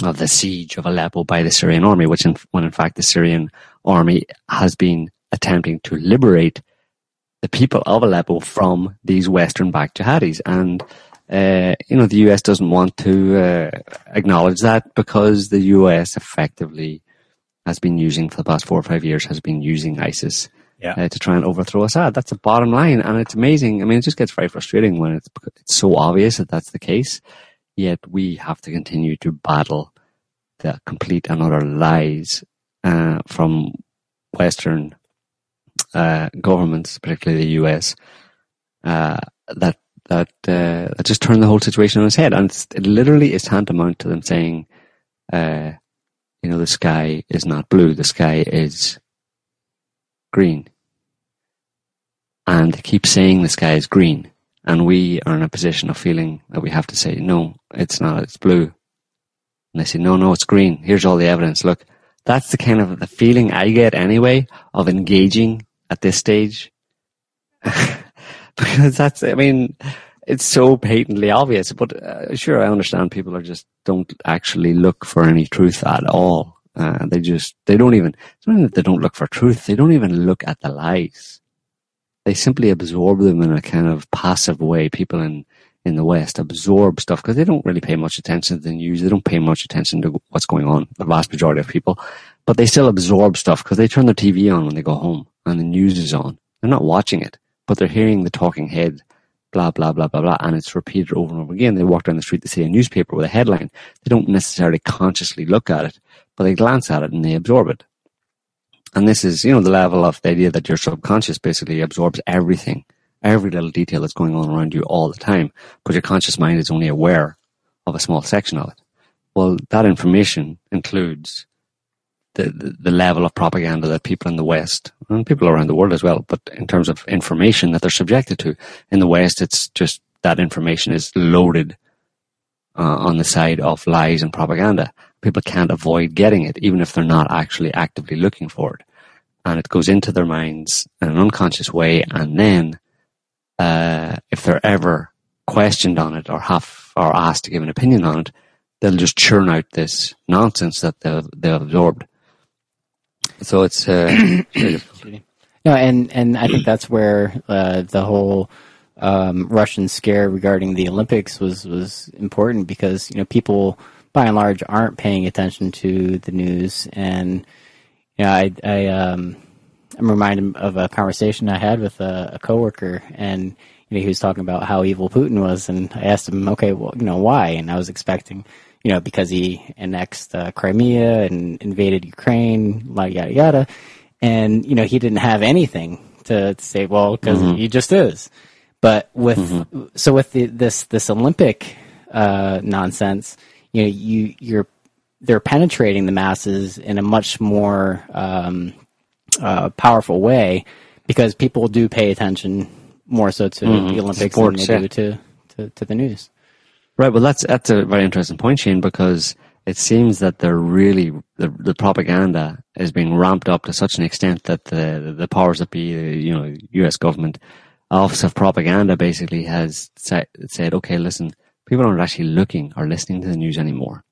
of the siege of Aleppo by the Syrian army, which in, when in fact the Syrian army has been attempting to liberate the people of Aleppo from these Western backed jihadis. And, uh, you know, the US doesn't want to uh, acknowledge that because the US effectively has been using, for the past four or five years, has been using ISIS Yeah. uh, to try and overthrow Assad. That's the bottom line, and it's amazing. I mean, it just gets very frustrating when it's it's so obvious that that's the case. Yet we have to continue to battle the complete and utter lies uh, from Western uh, governments, particularly the US, uh, that that uh, that just turn the whole situation on its head, and it literally is tantamount to them saying, uh, you know, the sky is not blue, the sky is green. And keep saying the sky is green. And we are in a position of feeling that we have to say, no, it's not, it's blue. And they say, no, no, it's green. Here's all the evidence. Look, that's the kind of the feeling I get anyway of engaging at this stage. [laughs] because that's, I mean, it's so patently obvious. But uh, sure, I understand people are just don't actually look for any truth at all. Uh, they just they don't even it's not that they don't look for truth. They don't even look at the lies. They simply absorb them in a kind of passive way. People in in the West absorb stuff because they don't really pay much attention to the news. They don't pay much attention to what's going on. The vast majority of people, but they still absorb stuff because they turn their TV on when they go home and the news is on. They're not watching it, but they're hearing the talking head blah blah blah blah blah and it's repeated over and over again they walk down the street they see a newspaper with a headline they don't necessarily consciously look at it but they glance at it and they absorb it. And this is you know the level of the idea that your subconscious basically absorbs everything every little detail that's going on around you all the time but your conscious mind is only aware of a small section of it. Well that information includes the, the, the level of propaganda that people in the West and people around the world as well, but in terms of information that they're subjected to. In the West, it's just that information is loaded uh, on the side of lies and propaganda. People can't avoid getting it, even if they're not actually actively looking for it. And it goes into their minds in an unconscious way. And then, uh, if they're ever questioned on it or have, or asked to give an opinion on it, they'll just churn out this nonsense that they've, they've absorbed. So it's, uh, [clears throat] No, and and I think that's where uh, the whole um, Russian scare regarding the Olympics was was important because you know people by and large aren't paying attention to the news, and you know I I um, I'm reminded of a conversation I had with a, a coworker, and you know he was talking about how evil Putin was, and I asked him, okay, well, you know why, and I was expecting. You know, because he annexed uh, Crimea and invaded Ukraine, like yada yada, and you know he didn't have anything to, to say, well, because Mhm. he just is. But with Mm-hmm. so with the, this this Olympic uh, nonsense, you know, you you're they're penetrating the masses in a much more um, uh, powerful way because people do pay attention more so to Mhm. the Olympics Sports, than they yeah. do to, to, to the news. Right. Well, that's that's a very interesting point, Shane, because it seems that they're really the the propaganda is being ramped up to such an extent that the the powers that be, you know, U.S. government office of propaganda basically has sa- said, okay, listen, people aren't actually looking or listening to the news anymore,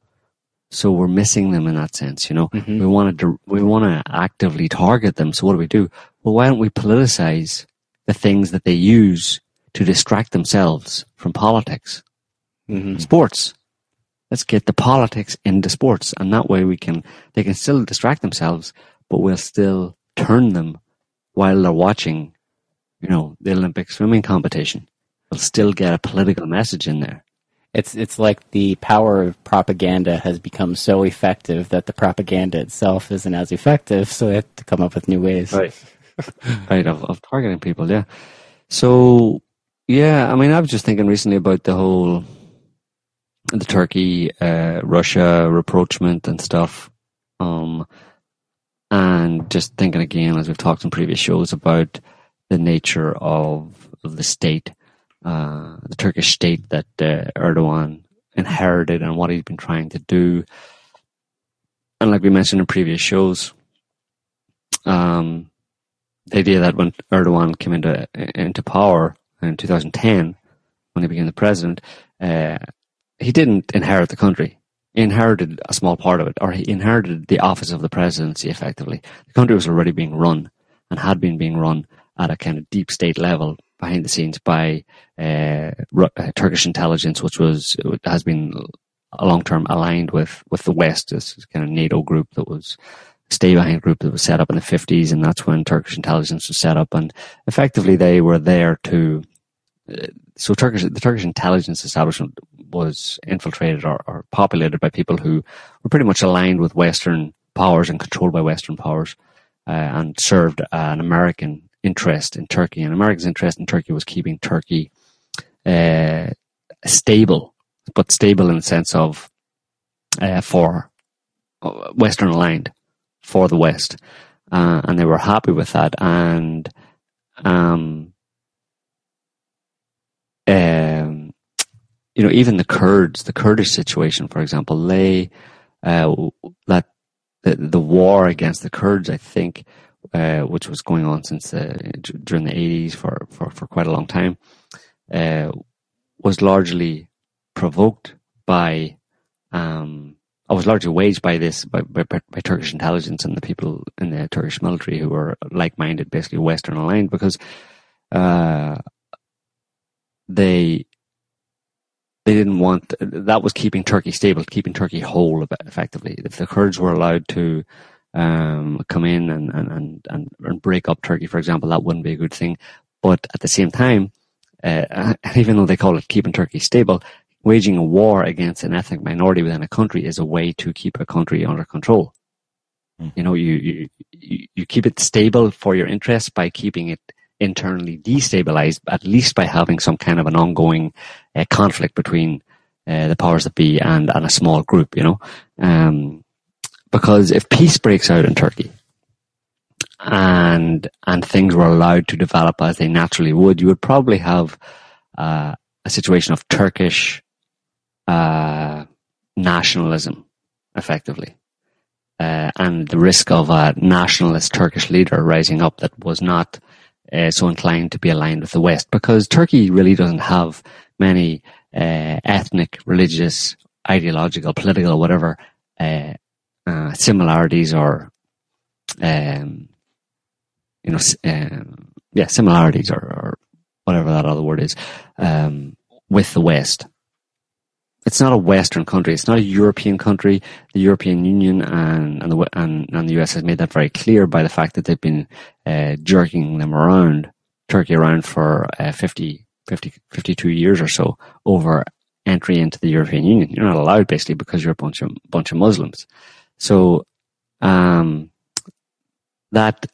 so we're missing them in that sense. You know, Mhm. we want to we want to actively target them. So what do we do? Well, why don't we politicize the things that they use to distract themselves from politics? Mm-hmm. sports. Let's get the politics into sports, and that way we can they can still distract themselves, but we'll still turn them while they're watching, you know, the Olympic swimming competition. We'll still get a political message in there. It's it's like the power of propaganda has become so effective that the propaganda itself isn't as effective, so they have to come up with new ways. Right. [laughs] right, of, of targeting people, yeah. So, yeah, I mean, I was just thinking recently about the whole, the Turkey, uh, Russia rapprochement and stuff. Um, and just thinking again, as we've talked in previous shows, about the nature of, of the state, uh, the Turkish state that uh, Erdogan inherited and what he's been trying to do. And like we mentioned in previous shows, um, the idea that when Erdogan came into into power in 2010, when he became the president, uh, he didn't inherit the country. He inherited a small part of it, or he inherited the office of the presidency. Effectively, the country was already being run and had been being run at a kind of deep state level behind the scenes by uh, uh, Turkish intelligence, which was has been long term aligned with with the West. This kind of NATO group that was stay behind group that was set up in the 50s, and that's when Turkish intelligence was set up. And effectively, they were there to. Uh, so Turkish, the Turkish intelligence establishment was infiltrated or, or populated by people who were pretty much aligned with Western powers and controlled by Western powers, uh, and served an American interest in Turkey. And America's interest in Turkey was keeping Turkey uh, stable, but stable in the sense of uh, for uh, Western aligned for the West, uh, and they were happy with that. And um, um, you know, even the Kurds, the Kurdish situation, for example, they uh, that the, the war against the Kurds, I think, uh, which was going on since uh, during the eighties for, for for quite a long time, uh, was largely provoked by um, I was largely waged by this by, by, by Turkish intelligence and the people in the Turkish military who were like-minded, basically Western aligned, because uh, they they didn't want that was keeping Turkey stable, keeping Turkey whole effectively. If the Kurds were allowed to um, come in and, and, and, and, break up Turkey, for example, that wouldn't be a good thing. But at the same time, uh, [laughs] even though they call it keeping Turkey stable, waging a war against an ethnic minority within a country is a way to keep a country under control. Mm. You know, you, you, you keep it stable for your interests by keeping it internally destabilized, at least by having some kind of an ongoing uh, conflict between uh, the powers that be and, and a small group, you know. Um, because if peace breaks out in Turkey and and things were allowed to develop as they naturally would, you would probably have uh, a situation of Turkish uh, nationalism, effectively, uh, and the risk of a nationalist Turkish leader rising up that was not uh, so inclined to be aligned with the West, because Turkey really doesn't have many uh, ethnic, religious, ideological, political, whatever uh, similarities or um, you know, um, yeah, similarities or, or, whatever that other word is um, with the West. It's not a Western country. It's not a European country. The European Union and and the and, and the US has made that very clear by the fact that they've been uh, jerking them around, Turkey around for uh, 50, 50, 52 years or so over entry into the European Union. You're not allowed basically because you're a bunch of bunch of Muslims. So um, that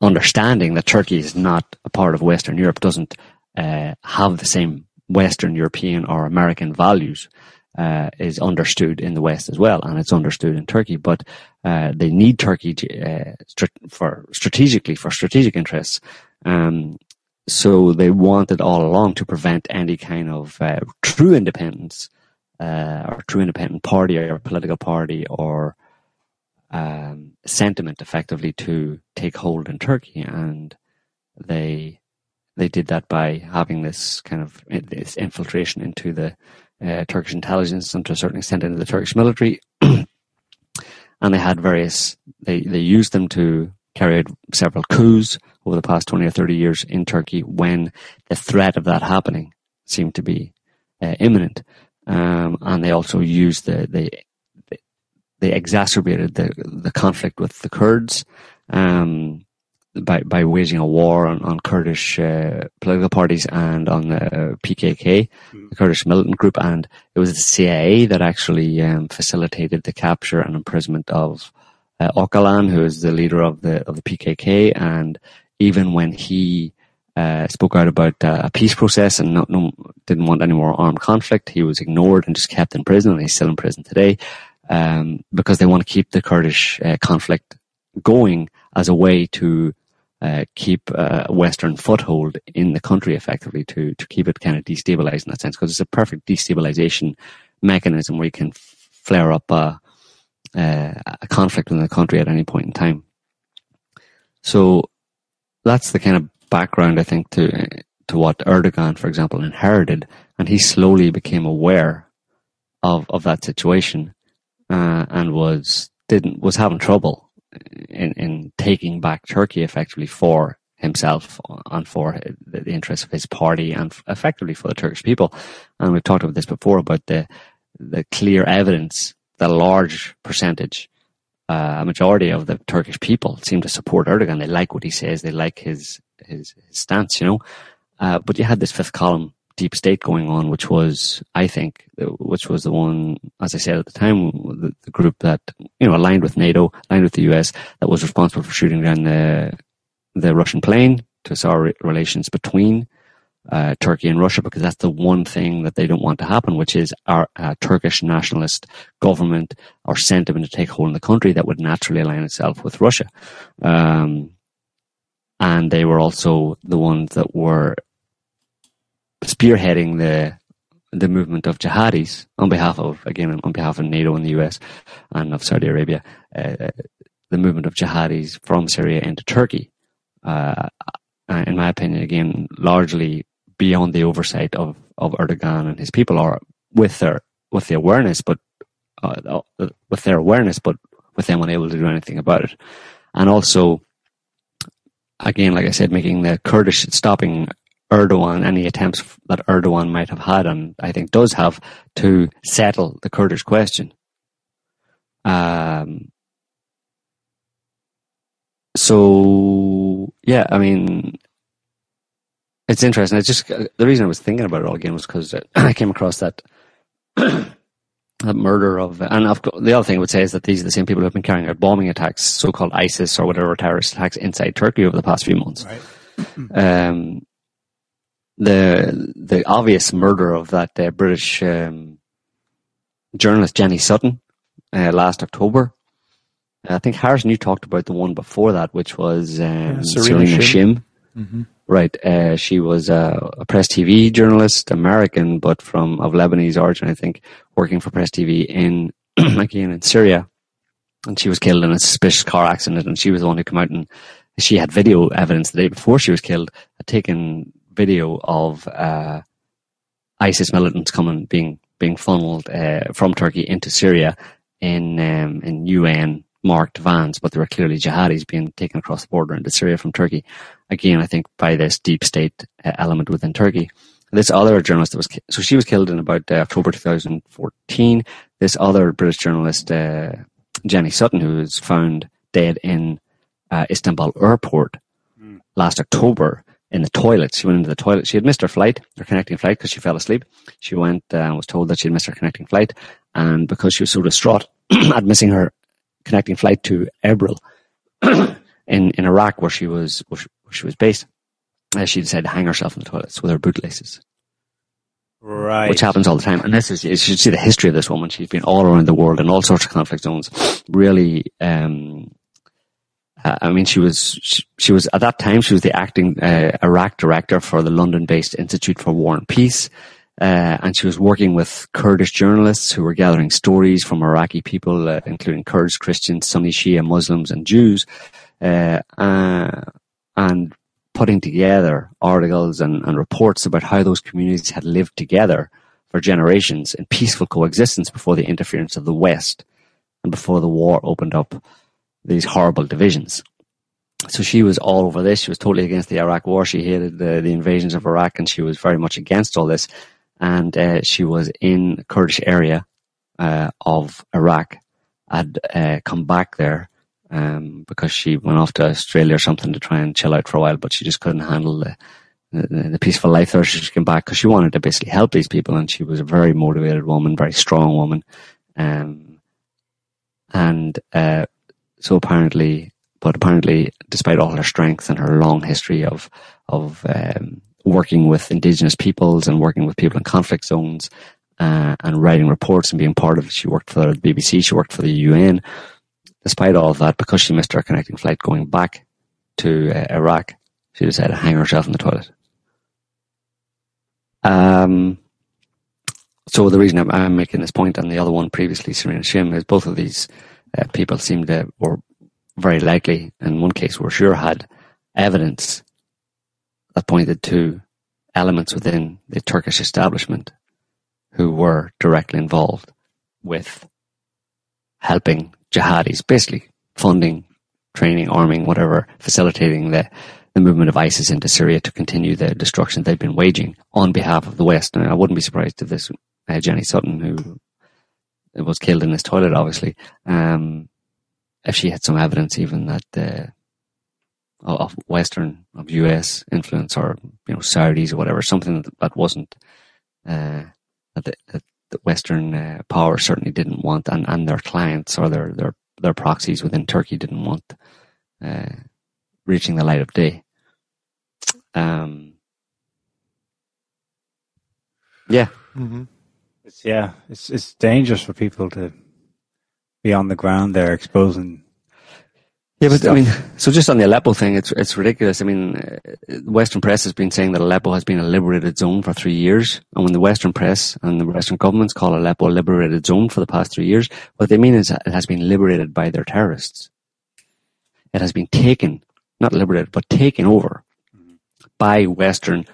understanding that Turkey is not a part of Western Europe, doesn't uh, have the same Western European or American values, uh, is understood in the West as well, and it's understood in Turkey. But uh, they need Turkey to, uh, for strategically for strategic interests. Um, so they wanted all along to prevent any kind of uh, true independence uh, or true independent party or political party or um, sentiment effectively to take hold in Turkey, and they they did that by having this kind of this infiltration into the uh, Turkish intelligence and to a certain extent into the Turkish military, [clears throat] and they had various they they used them to carry out several coups over the past 20 or 30 years in Turkey when the threat of that happening seemed to be uh, imminent. Um, and they also used the, the, they exacerbated the, the conflict with the Kurds, um, by, by waging a war on, on Kurdish uh, political parties and on the PKK, mm. the Kurdish militant group, and it was the CIA that actually um, facilitated the capture and imprisonment of uh, Öcalan, who is the leader of the of the PKK, and even when he uh, spoke out about uh, a peace process and not, no, didn't want any more armed conflict, he was ignored and just kept in prison, and he's still in prison today um, because they want to keep the Kurdish uh, conflict going as a way to uh, keep a Western foothold in the country effectively to, to keep it kind of destabilized in that sense because it's a perfect destabilization mechanism where you can flare up a, uh, a conflict in the country at any point in time. So that's the kind of background I think to to what Erdogan, for example, inherited, and he slowly became aware of of that situation, uh, and was didn't was having trouble in in taking back Turkey effectively for himself and for the, interests of his party and effectively for the Turkish people. And we've talked about this before about the the clear evidence that a large percentage uh, a majority of the Turkish people seem to support Erdogan. They like what he says. They like his, his stance, you know. Uh, but you had this fifth column deep state going on, which was, I think, which was the one, as I said at the time, the, the group that you know aligned with NATO, aligned with the US, that was responsible for shooting down the the Russian plane to sour relations between uh, Turkey and Russia because that's the one thing that they don't want to happen, which is our uh, Turkish nationalist government or sentiment to take hold in the country that would naturally align itself with Russia. Um, and they were also the ones that were spearheading the the movement of jihadis on behalf of again on behalf of NATO and the US and of Saudi Arabia, uh, the movement of jihadis from Syria into Turkey. Uh, in my opinion, again, largely beyond the oversight of, of Erdogan and his people, or with their with the awareness, but uh, uh, with their awareness, but with them unable to do anything about it, and also, again, like I said, making the Kurdish stopping Erdogan any attempts that Erdogan might have had, and I think does have to settle the Kurdish question. Um. So yeah, I mean, it's interesting. It's just the reason I was thinking about it all again was because [clears throat] I came across that [clears throat] that murder of, and of, the other thing I would say is that these are the same people who have been carrying out bombing attacks, so-called ISIS or whatever terrorist attacks inside Turkey over the past few months. Right. um, the the obvious murder of that uh, British um, journalist Jenny Sutton uh, last October. I think Harrison, you talked about the one before that, which was um, yeah, Serena, Serena Shim. Shim. Mm-hmm. Right. Uh, she was a, a, press TV journalist, American, but from of Lebanese origin, I think, working for press TV in [clears throat] again in Syria, and she was killed in a suspicious car accident. And she was the one who came out and she had video evidence the day before she was killed, had taken video of uh, ISIS militants coming being being funneled uh, from Turkey into Syria in um, in UN marked vans, but there were clearly jihadis being taken across the border into Syria from Turkey. Again, I think by this deep state uh, element within Turkey. This other journalist was so she was killed in about uh, October 2014. This other British journalist, uh, Jenny Sutton, who was found dead in uh, Istanbul airport mm. last October in the toilet. She went into the toilet. She had missed her flight, her connecting flight, because she fell asleep. She went uh, and was told that she had missed her connecting flight, and because she was so distraught [clears throat] at missing her connecting flight to Erbil [clears throat] in, in Iraq, where she was where she was based, uh, she decided to hang herself in the toilets with her bootlaces. Right. Which happens all the time. And this is, you should see the history of this woman. She's been all around the world in all sorts of conflict zones. Really, um, uh, I mean, she was, she, she, was, at that time, she was the acting, uh, Iraq director for the London based Institute for War and Peace. Uh, and she was working with Kurdish journalists who were gathering stories from Iraqi people, uh, including Kurds, Christians, Sunni Shia, Muslims, and Jews, uh, uh, and putting together articles and, and reports about how those communities had lived together for generations in peaceful coexistence before the interference of the West and before the war opened up these horrible divisions. So she was all over this. She was totally against the Iraq war. She hated the, the invasions of Iraq and she was very much against all this. And uh, she was in Kurdish area uh, of Iraq, had uh, come back there um, because she went off to Australia or something to try and chill out for a while, but she just couldn't handle the, the, the peaceful life there. She came back because she wanted to basically help these people, and she was a very motivated woman, very strong woman. Um, and uh, so apparently, but apparently, despite all her strength and her long history of of um, working with indigenous peoples and working with people in conflict zones uh, and writing reports and being part of it, she worked for the BBC, she worked for the UN despite all of that, because she missed her connecting flight going back to uh, Iraq, she decided to hang herself in the toilet. Um, so the reason I'm, I'm, making this point and the other one previously, Serena Shim, is both of these uh, people seemed to, or very likely, in one case, were sure had evidence that pointed to elements within the Turkish establishment who were directly involved with helping jihadis, basically funding, training, arming, whatever, facilitating the, the movement of ISIS into Syria to continue the destruction they've been waging on behalf of the West. And I wouldn't be surprised if this uh, Jenny Sutton, who was killed in his toilet, obviously, um, if she had some evidence even that uh, of Western, of US influence or you know Saudis or whatever, something that, wasn't uh, that, the, that that Western uh, power certainly didn't want, and, and their clients or their, their, their proxies within Turkey didn't want uh, reaching the light of day. Um, yeah. Mm-hmm. It's, yeah, it's, it's dangerous for people to be on the ground there exposing yeah, but stuff. I mean, so just on the Aleppo thing, it's it's ridiculous. I mean, uh, Western press has been saying that Aleppo has been a liberated zone for three years, and when the Western press and the Western governments call Aleppo a liberated zone for the past three years, what they mean is it has been liberated by their terrorists. It has been taken, not liberated, but taken over by Western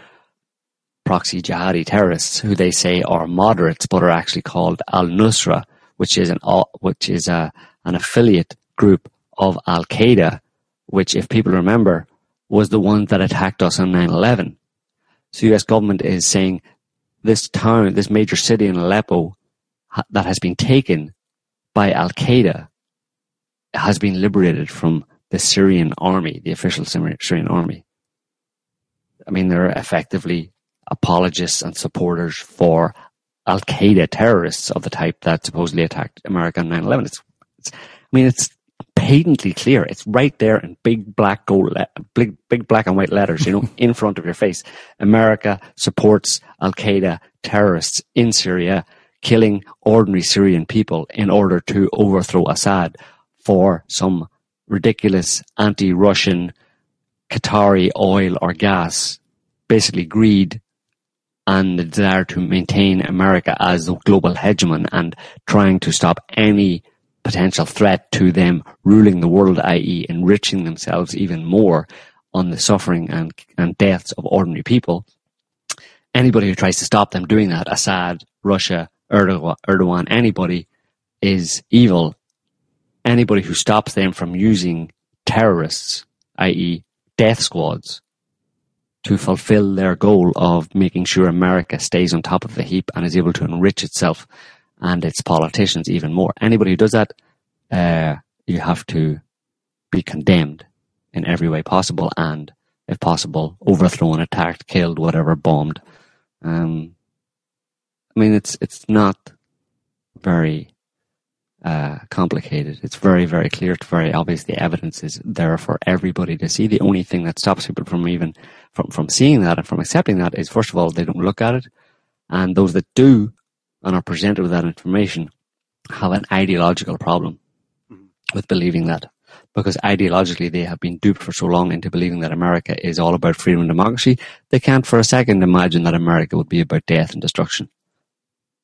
proxy jihadi terrorists, who they say are moderates, but are actually called Al Nusra, which is an which is a an affiliate group of Al Qaeda, which, if people remember, was the one that attacked us on 9 11. So US government is saying this town, this major city in Aleppo that has been taken by Al Qaeda has been liberated from the Syrian army, the official Syrian army. I mean, they're effectively apologists and supporters for Al Qaeda terrorists of the type that supposedly attacked America on 9 11. It's, it's, I mean, it's patently clear. It's right there in big black gold, big, big black and white letters, you know, [laughs] in front of your face. America supports Al Qaeda terrorists in Syria, killing ordinary Syrian people in order to overthrow Assad for some ridiculous anti-Russian Qatari oil or gas, basically greed and the desire to maintain America as the global hegemon and trying to stop any potential threat to them ruling the world, i.e., enriching themselves even more on the suffering and, and deaths of ordinary people. Anybody who tries to stop them doing that, Assad, Russia, Erdogan anybody is evil. Anybody who stops them from using terrorists, i.e., death squads, to fulfill their goal of making sure America stays on top of the heap and is able to enrich itself and its politicians even more. Anybody who does that, uh, you have to be condemned in every way possible and, if possible, overthrown, attacked, killed, whatever, bombed. Um, I mean, it's it's not very uh, complicated. It's very, very clear. It's very obvious. The evidence is there for everybody to see. The only thing that stops people from even from, from seeing that and from accepting that is, first of all, they don't look at it. And those that do and are presented with that information have an ideological problem with believing that. Because ideologically, they have been duped for so long into believing that America is all about freedom and democracy, they can't for a second imagine that America would be about death and destruction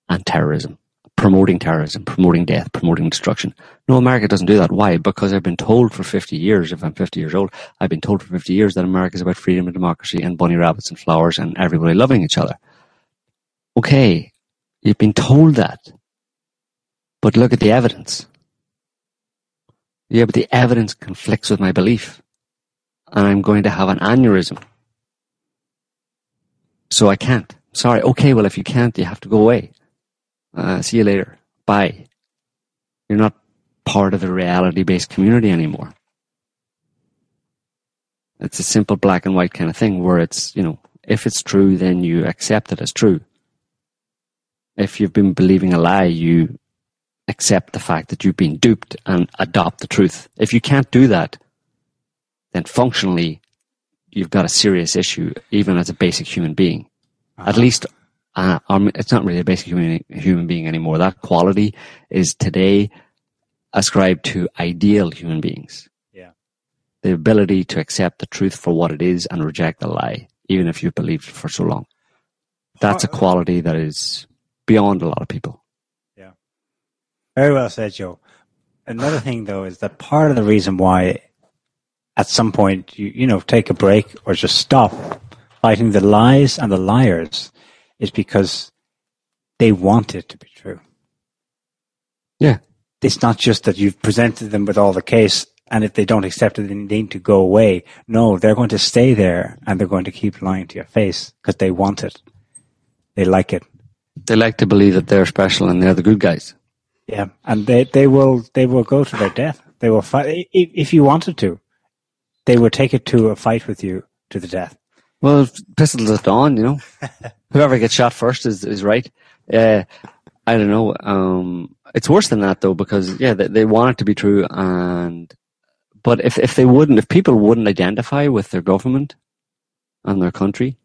and terrorism promoting terrorism, promoting death, promoting destruction. No, America doesn't do that. Why? Because I've been told for 50 years, if I'm 50 years old, I've been told for 50 years that America is about freedom and democracy and bunny rabbits and flowers and everybody loving each other. Okay, you've been told that. But look at the evidence. Yeah, but the evidence conflicts with my belief. And I'm going to have an aneurysm. So I can't. Sorry. Okay, well, if you can't, you have to go away. Uh, see you later. Bye. You're not part of the reality based community anymore. It's a simple black and white kind of thing where it's, you know, if it's true, then you accept it as true. If you've been believing a lie, you accept the fact that you've been duped and adopt the truth. If you can't do that, then functionally, you've got a serious issue, even as a basic human being. Uh-huh. At least uh, um, it's not really a basic human, human being anymore. That quality is today ascribed to ideal human beings. Yeah. The ability to accept the truth for what it is and reject the lie, even if you've believed it for so long. That's a quality that is beyond a lot of people. Yeah. Very well said, Joe. Another thing though is that part of the reason why at some point you, you know, take a break or just stop fighting the lies and the liars is because they want it to be true. Yeah. It's not just that you've presented them with all the case and if they don't accept it, they need to go away. No, they're going to stay there and they're going to keep lying to your face because they want it. They like it. They like to believe that they're special and they're the good guys. Yeah, and they, they will they will go to their death. They will fight if, if you wanted to. They would take it to a fight with you to the death. Well, pistols at dawn, you know. [laughs] Whoever gets shot first is is right. Uh, I don't know. Um, it's worse than that though, because yeah, they, they want it to be true, and but if if they wouldn't, if people wouldn't identify with their government and their country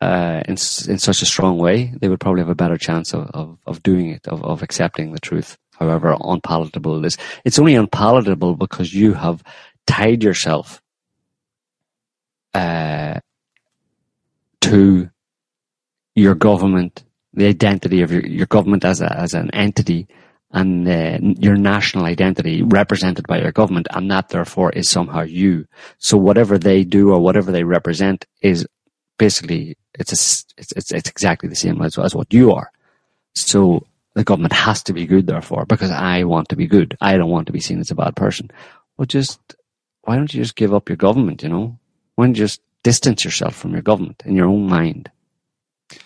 uh, in in such a strong way, they would probably have a better chance of of, of doing it, of of accepting the truth, however unpalatable it is. It's only unpalatable because you have tied yourself uh, to your government, the identity of your, your government as a, as an entity and uh, your national identity represented by your government and that therefore is somehow you. So whatever they do or whatever they represent is basically, it's, a, it's, it's, it's exactly the same as, as what you are. So the government has to be good therefore because I want to be good. I don't want to be seen as a bad person. Well, just, why don't you just give up your government, you know? Why don't you just distance yourself from your government in your own mind?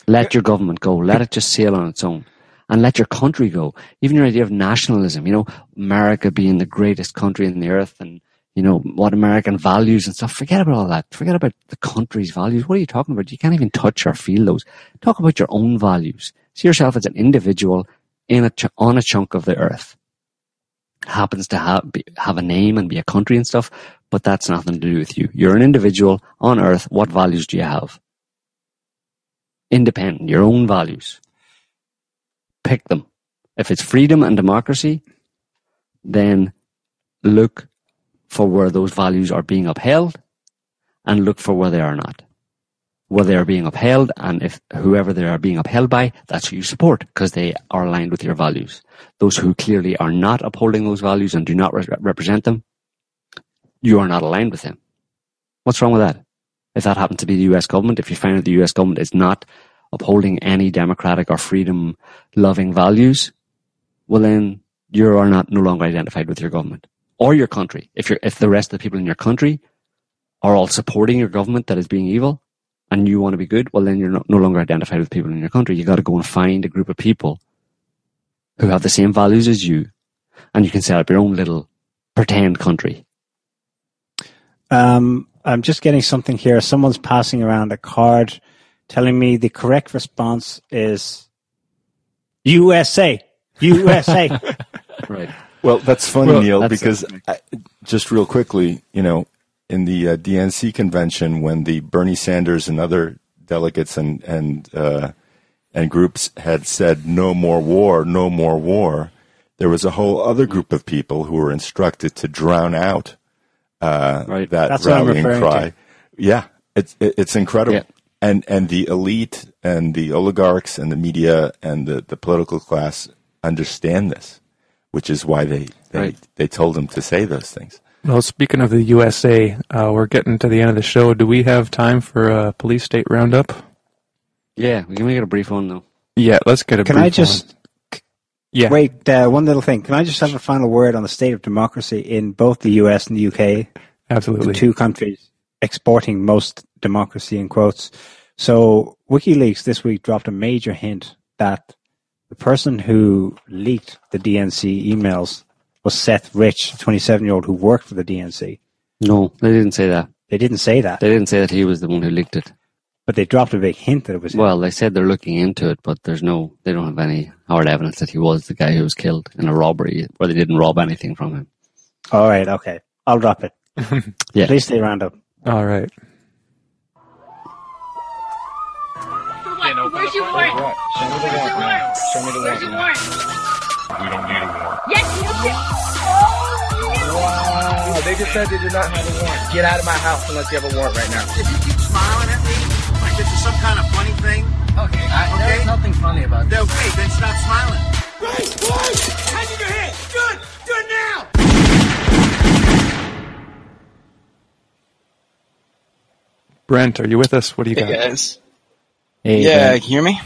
Let your government go. Let it just sail on its own. And let your country go. Even your idea of nationalism, you know, America being the greatest country in the earth and, you know, what American values and stuff. Forget about all that. Forget about the country's values. What are you talking about? You can't even touch or feel those. Talk about your own values. See yourself as an individual in a ch- on a chunk of the earth. Happens to have, have a name and be a country and stuff, but that's nothing to do with you. You're an individual on earth. What values do you have? Independent, your own values. Pick them. If it's freedom and democracy, then look for where those values are being upheld and look for where they are not. Where they are being upheld and if whoever they are being upheld by, that's who you support because they are aligned with your values. Those who clearly are not upholding those values and do not re- represent them, you are not aligned with them. What's wrong with that? If that happened to be the US government, if you find that the US government is not upholding any democratic or freedom loving values, well then you are not no longer identified with your government or your country. If you're, if the rest of the people in your country are all supporting your government that is being evil and you want to be good, well then you're not, no longer identified with people in your country. You got to go and find a group of people who have the same values as you and you can set up your own little pretend country um, I'm just getting something here. Someone's passing around a card telling me the correct response is USA. USA. [laughs] Right. Well, that's funny, Well, Niall, that's because I, just real quickly, you know, in the uh, DNC convention, when the Bernie Sanders and other delegates and and uh, and groups had said "no more war, no more war," there was a whole other group of people who were instructed to drown out uh, Right. that That's rallying cry. to. Yeah, it's it's incredible. Yeah. And and the elite and the oligarchs and the media and the, the political class understand this, which is why they they, Right. they told them to say those things. Well, speaking of the USA, uh, we're getting to the end of the show. Do we have time for a police state roundup? Yeah, we can make it a brief one though. Yeah, let's get a brief one. Can I just one. Yeah. wait? Uh, one little thing. Can I just have a final word on the state of democracy in both the U.S. and the UK? Absolutely. the two countries exporting most democracy in quotes. So WikiLeaks this week dropped a major hint that the person who leaked the DNC emails was Seth Rich, a 27 year old who worked for the DNC. No, they didn't say that. They didn't say that, They didn't say that he was the one who leaked it. but they dropped a big hint that it was him. Well, they said they're looking into it, but there's no, they don't have any hard evidence that he was the guy who was killed in a robbery where they didn't rob anything from him. All right, okay. I'll drop it. [laughs] Yeah. Please stay round up. All right. Where's your warrant? Show me the warrant. Show me the warrant. Where's your warrant? We don't need a warrant. Yes, you do. Wow, they just said they did not have a warrant. Get out of my house unless you have a warrant right now. If you keep smiling at me, like this is some kind of funny thing, Okay, I, Okay. there's nothing funny about then okay, then stop smiling. Right, right. Hands in your head. Good. Do it now. Brent, are you with us? What do you got? Hey guys. Hey, yeah, Brent. can you hear me?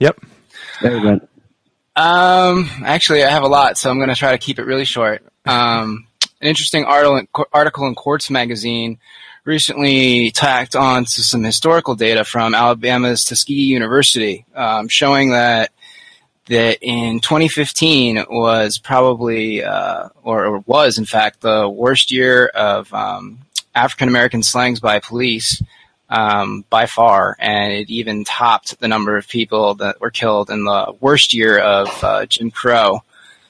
Yep. There you go. Um, actually, I have a lot, so I'm going to try to keep it really short. Um, an interesting article, article in Quartz magazine recently tacked on to some historical data from Alabama's Tuskegee University, um, showing that that in 2015 was probably, uh, or, or was in fact, the worst year of um, African American slangs by police um, by far, and it even topped the number of people that were killed in the worst year of uh, Jim Crow.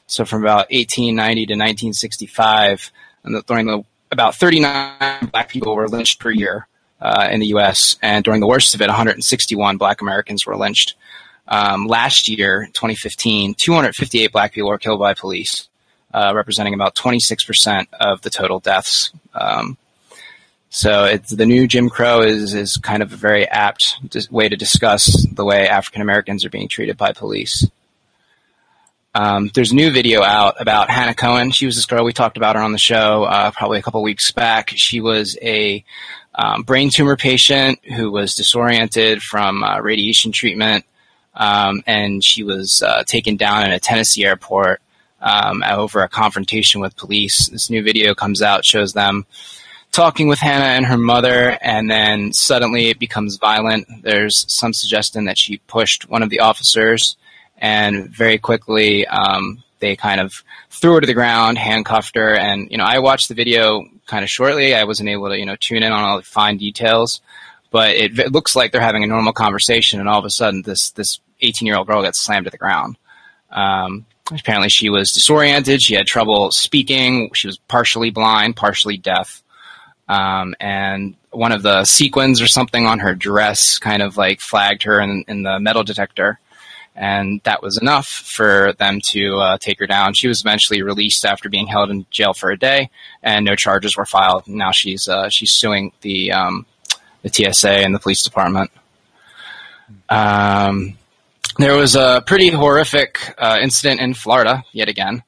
So from about 1890 to 1965, and the, during the about 39 black people were lynched per year uh, in the U.S., and during the worst of it, 161 black Americans were lynched. Um, last year, 2015, 258 black people were killed by police, uh, representing about 26% of the total deaths. Um, so it's, the new Jim Crow is is kind of a very apt way to discuss the way African Americans are being treated by police. Um, there's a new video out about Hannah Cohen. She was this girl we talked about her on the show uh, probably a couple weeks back. She was a um, brain tumor patient who was disoriented from uh, radiation treatment, um, and she was uh, taken down in a Tennessee airport um, over a confrontation with police. This new video comes out shows them talking with Hannah and her mother, and then suddenly it becomes violent. There's some suggestion that she pushed one of the officers, and very quickly um, they kind of threw her to the ground, handcuffed her, and you know I watched the video kind of shortly. I wasn't able to you know tune in on all the fine details, but it, it looks like they're having a normal conversation, and all of a sudden this this 18 year old girl gets slammed to the ground. Um, apparently, she was disoriented. She had trouble speaking. She was partially blind, partially deaf um, and one of the sequins or something on her dress kind of like flagged her in, in the metal detector. And that was enough for them to uh, take her down. She was eventually released after being held in jail for a day, and no charges were filed. Now she's uh, she's suing the um, the TSA and the police department. Um, there was a pretty horrific uh, incident in Florida yet again,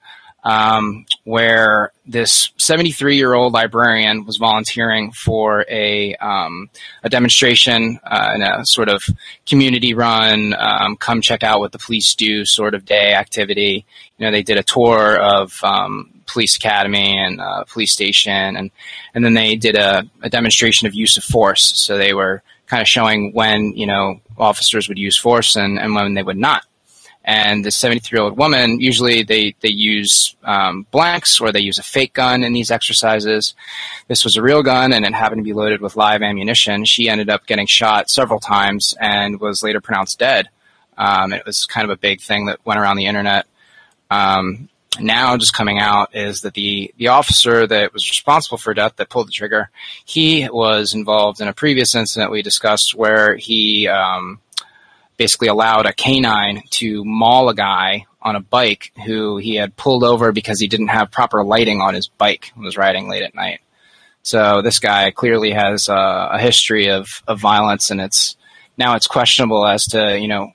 um, where this 73 year old librarian was volunteering for a um, a demonstration uh, in a sort of community run, um, come check out what the police do sort of day activity. You know, they did a tour of um, police academy and uh, police station, and and then they did a, a demonstration of use of force. So they were kind of showing when you know officers would use force and, and when they would not and the 73 year old woman usually they they use um, blanks or they use a fake gun in these exercises. This was a real gun and it happened to be loaded with live ammunition. She ended up getting shot several times and was later pronounced dead. Um, it was kind of a big thing that went around the internet. Um, now just coming out is that the, the officer that was responsible for death that pulled the trigger, he was involved in a previous incident we discussed where he um, basically allowed a canine to maul a guy on a bike who he had pulled over because he didn't have proper lighting on his bike and was riding late at night. So this guy clearly has uh, a history of, of violence, and it's now it's questionable as to you know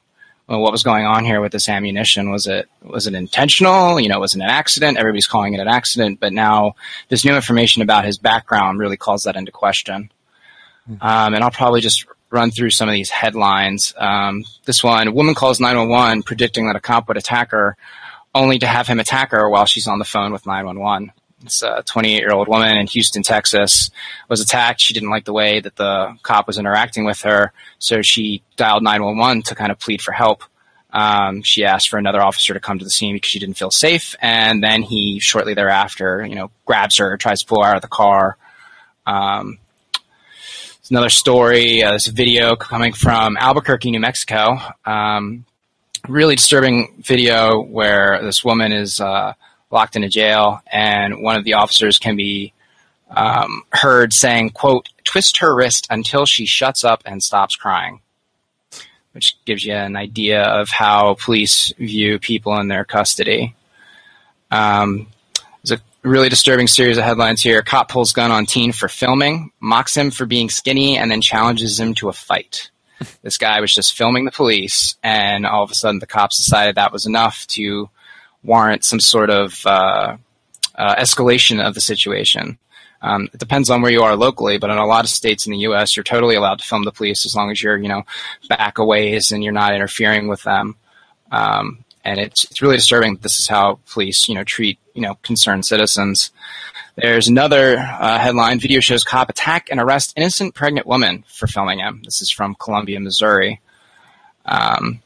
well, what was going on here with this ammunition. Was it was it intentional? You know, was it an accident? Everybody's calling it an accident, but now this new information about his background really calls that into question. Um, and I'll probably just run through some of these headlines. Um, this one: a woman calls 911 predicting that a cop would attack her, only to have him attack her while she's on the phone with 911. This 28 year old woman in Houston, Texas, was attacked. She didn't like the way that the cop was interacting with her, so she dialed 911 to kind of plead for help. Um, she asked for another officer to come to the scene because she didn't feel safe, and then he shortly thereafter, you know, grabs her, tries to pull her out of the car. Um, it's another story. Uh, this video coming from Albuquerque, New Mexico. Um, really disturbing video where this woman is uh, locked in a jail, and one of the officers can be um, heard saying, "quote Twist her wrist until she shuts up and stops crying," which gives you an idea of how police view people in their custody. Um, really disturbing series of headlines here. Cop pulls gun on teen for filming, mocks him for being skinny, and then challenges him to a fight. this guy was just filming the police, and all of a sudden the cops decided that was enough to warrant some sort of uh, uh, escalation of the situation. Um, it depends on where you are locally, but in a lot of states in the U.S., you're totally allowed to film the police as long as you're, you know, back a ways and you're not interfering with them. Um, and it's it's really disturbing. That this is how police, you know, treat you know concerned citizens. There's another uh, headline: Video shows cop attack and arrest innocent pregnant woman for filming him. This is from Columbia, Missouri. Um,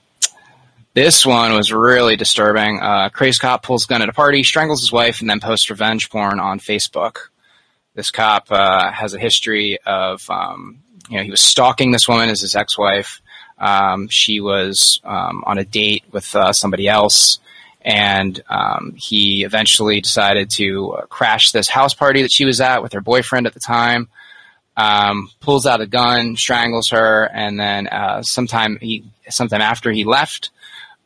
this one was really disturbing. Uh, cop pulls gun at a party, strangles his wife, and then posts revenge porn on Facebook. This cop uh, has a history of, um, you know, he was stalking this woman as his ex-wife. Um, she was um, on a date with uh, somebody else, and um, he eventually decided to uh, crash this house party that she was at with her boyfriend at the time. Um, pulls out a gun, strangles her, and then uh, sometime he, sometime after he left,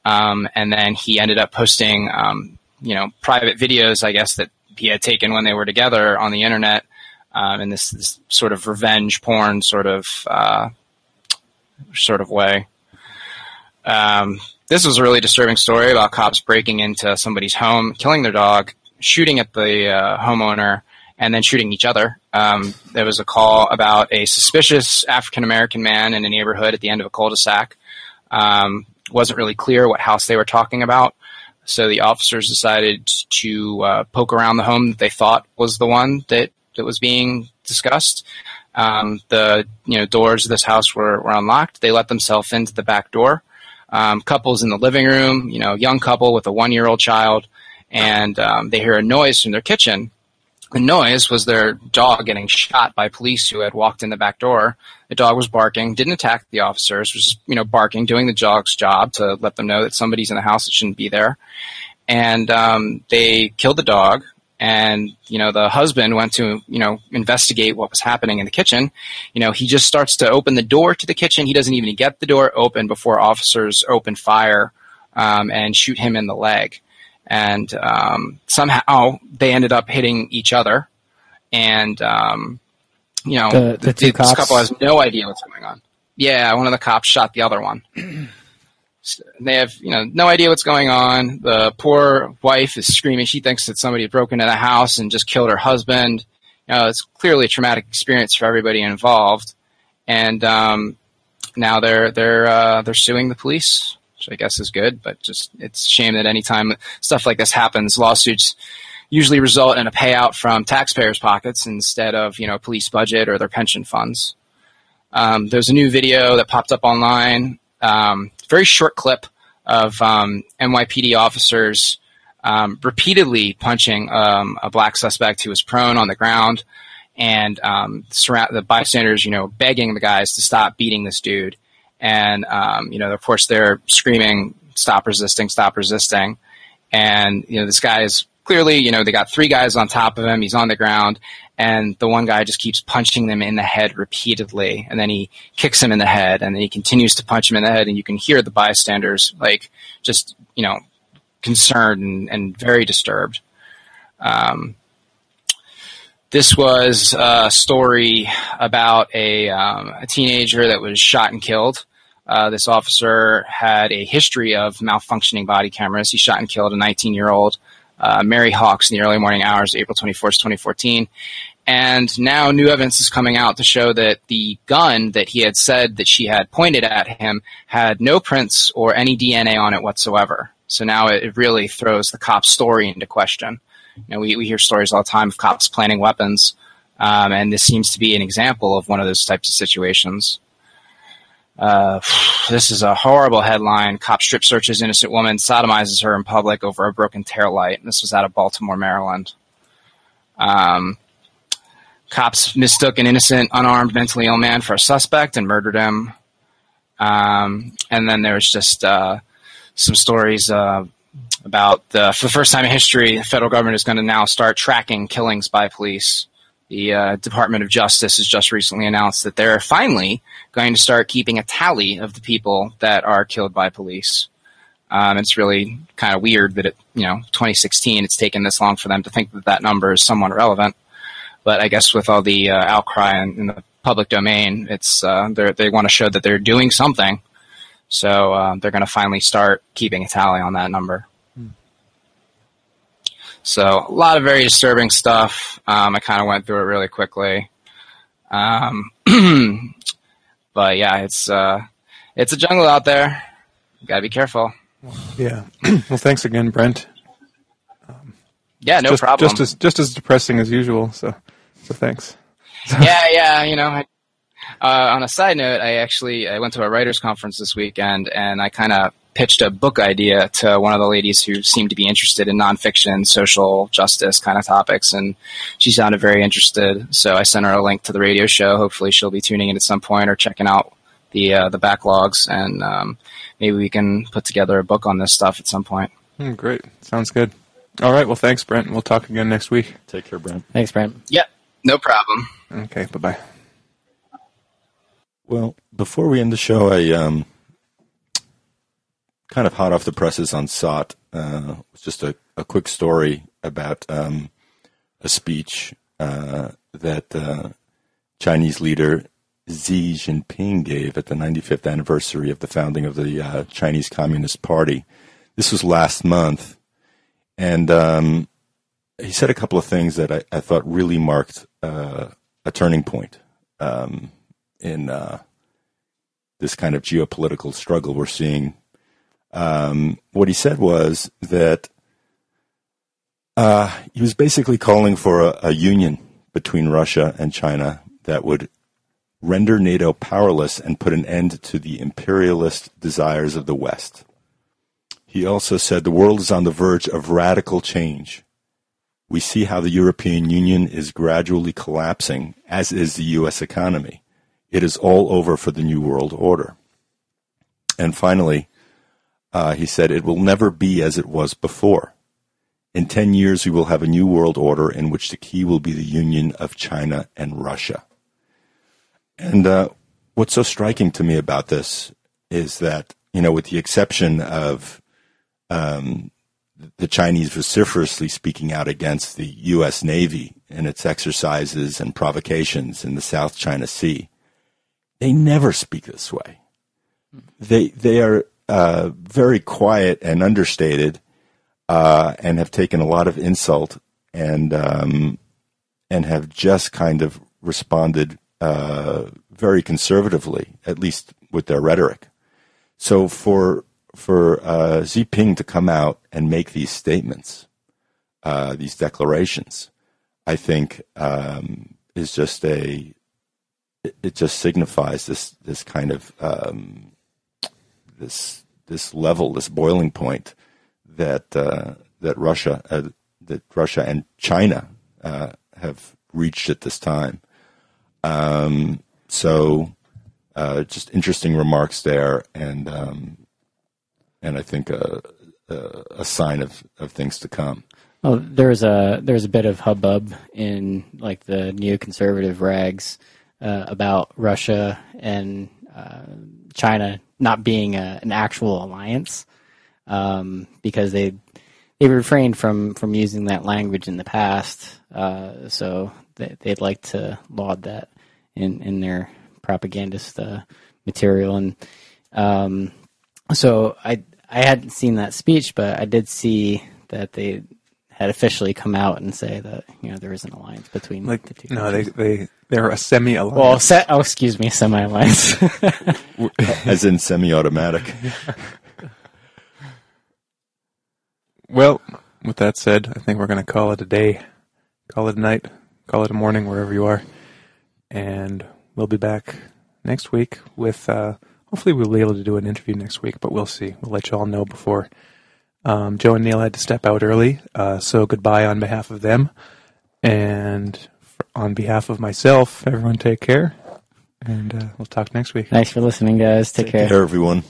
um, and then he ended up posting, um, you know, private videos, I guess, that he had taken when they were together on the internet, um, in this, this, sort of revenge porn sort of uh, sort of way. Um, this was a really disturbing story about cops breaking into somebody's home, killing their dog, shooting at the uh, homeowner, and then shooting each other. Um, there was a call about a suspicious African American man in a neighborhood at the end of a cul-de-sac. Um, wasn't really clear what house they were talking about. So the officers decided to uh, poke around the home that they thought was the one that, that was being discussed. Um, the you know doors of this house were, were unlocked. They let themselves into the back door. Um, couples in the living room, you know, young couple with a one year old child, and um, they hear a noise from their kitchen. The noise was their dog getting shot by police who had walked in the back door. The dog was barking, didn't attack the officers, was just, you know, barking, doing the dog's job to let them know that somebody's in the house that shouldn't be there. And um, they killed the dog, and you know the husband went to you know investigate what was happening in the kitchen. You know he just starts to open the door to the kitchen. He doesn't even get the door open before officers open fire um, and shoot him in the leg. And um, somehow they ended up hitting each other. And um, you know The- the this couple has no idea what's going on. Yeah one of the cops shot the other one [clears throat] they have you know no idea what's going on. The poor wife is screaming. She thinks that somebody broke into the house and just killed her husband. You know, it's clearly a traumatic experience for everybody involved. And um, now they're they're uh, they're suing the police, which I guess is good. But just it's a shame that anytime stuff like this happens, lawsuits usually result in a payout from taxpayers' pockets instead of you know police budget or their pension funds. Um, there's a new video that popped up online. Um, very short clip of um, NYPD officers um, repeatedly punching um, a black suspect who was prone on the ground, and um, the bystanders, you know, begging the guys to stop beating this dude. And you know, of course, they're screaming, "Stop resisting! Stop resisting!" And you know, this guy is clearly, you know, they got three guys on top of him. He's on the ground, and the one guy just keeps punching them in the head repeatedly, and then he kicks him in the head, and then he continues to punch him in the head, and you can hear the bystanders like just you know concerned and, and very disturbed. Um, this was a story about a, um, a teenager that was shot and killed. Uh, this officer had a history of malfunctioning body cameras. He shot and killed a 19 year old uh, Mary Hawkes in the early morning hours, April 24th, 2014. And now new evidence is coming out to show that the gun that he had said that she had pointed at him had no prints or any DNA on it whatsoever. So now it really throws the cop's story into question. You know, we, we hear stories all the time of cops planting weapons, um, and this seems to be an example of one of those types of situations. Uh, [sighs] this is a horrible headline. Cop strip searches innocent woman, sodomizes her in public over a broken tail light. This was out of Baltimore, Maryland. Um, cops mistook an innocent, unarmed, mentally ill man for a suspect and murdered him. Um, and then there's just uh, some stories uh, about the, for the first time in history, the federal government is going to now start tracking killings by police. The uh, Department of Justice has just recently announced that they're finally going to start keeping a tally of the people that are killed by police. Um, it's really kind of weird that it, you know, 2016, it's taken this long for them to think that that number is somewhat relevant. But I guess with all the uh, outcry in, in, the public domain, it's uh, they want to show that they're doing something. So uh, they're going to finally start keeping a tally on that number. So a lot of very disturbing stuff. Um, I kind of went through it really quickly. Um, [clears throat] but yeah, it's uh, it's a jungle out there. You gotta be careful. Yeah. [clears throat] well, thanks again, Brent. Um, yeah, no just, problem. Just as just as depressing as usual. So, so thanks. [laughs] yeah, yeah. You know, I, uh, on a side note, I actually I went to a writers conference this weekend, and I kind of pitched a book idea to one of the ladies who seemed to be interested in nonfiction, social justice kind of topics, and she sounded very interested. So I sent her a link to the radio show. Hopefully, she'll be tuning in at some point or checking out the uh, the backlogs, and um, maybe we can put together a book on this stuff at some point. Mm, great, sounds good. All right, well, thanks, Brent. We'll talk again next week. Take care, Brent. Thanks, Brent. Yep, no problem. Okay, bye bye. Well, before we end the show, I um, kind of hot off the presses on SOTT. Uh, just a, a quick story about um, a speech uh, that uh, Chinese leader Xi Jinping gave at the 95th anniversary of the founding of the uh, Chinese Communist Party. This was last month, and um, he said a couple of things that I, I thought really marked uh, a turning point um, in uh, this kind of geopolitical struggle we're seeing um, what he said was that uh, he was basically calling for a, a union between Russia and China that would render NATO powerless and put an end to the imperialist desires of the West. He also said the world is on the verge of radical change. We see how the European Union is gradually collapsing, as is the U.S. economy. It is all over for the New World Order. And finally, uh, he said, it will never be as it was before. In 10 years, we will have a new world order in which the key will be the union of China and Russia. And uh, what's so striking to me about this is that, you know, with the exception of um, the Chinese vociferously speaking out against the U.S. Navy and its exercises and provocations in the South China Sea, they never speak this way. They they are uh, very quiet and understated, uh, and have taken a lot of insult and um, and have just kind of responded uh, very conservatively, at least with their rhetoric. So for for uh, Xi Jinping to come out and make these statements, uh, these declarations, I think um, is just a it, just signifies this this kind of um, this this level, this boiling point that uh, that Russia uh, that Russia and China uh, have reached at this time. Um, so, uh, just interesting remarks there, and um, and I think a, uh, a sign of, of things to come. Well, there's a there's a bit of hubbub in like the neoconservative rags uh, about Russia and uh, China not being a, an actual alliance um, because they they refrained from from using that language in the past. Uh, so they, would like to laud that in in their propagandist uh, material and um, so I I hadn't seen that speech, but I did see that they had officially come out and say that you know there is an alliance between like the two. no, they they they're a semi alliance. Well, se- oh, excuse me, semi alliance, as in semi-automatic. well, with that said, I think we're going to call it a day, call it a night, call it a morning, wherever you are, and we'll be back next week with. Uh, hopefully, we'll be able to do an interview next week, but we'll see. We'll let you all know before. Um, Joe and Niall had to step out early, uh, so goodbye on behalf of them. And on behalf of myself, everyone take care. And uh, we'll talk next week. Thanks for listening, guys. Take, take care. care, everyone.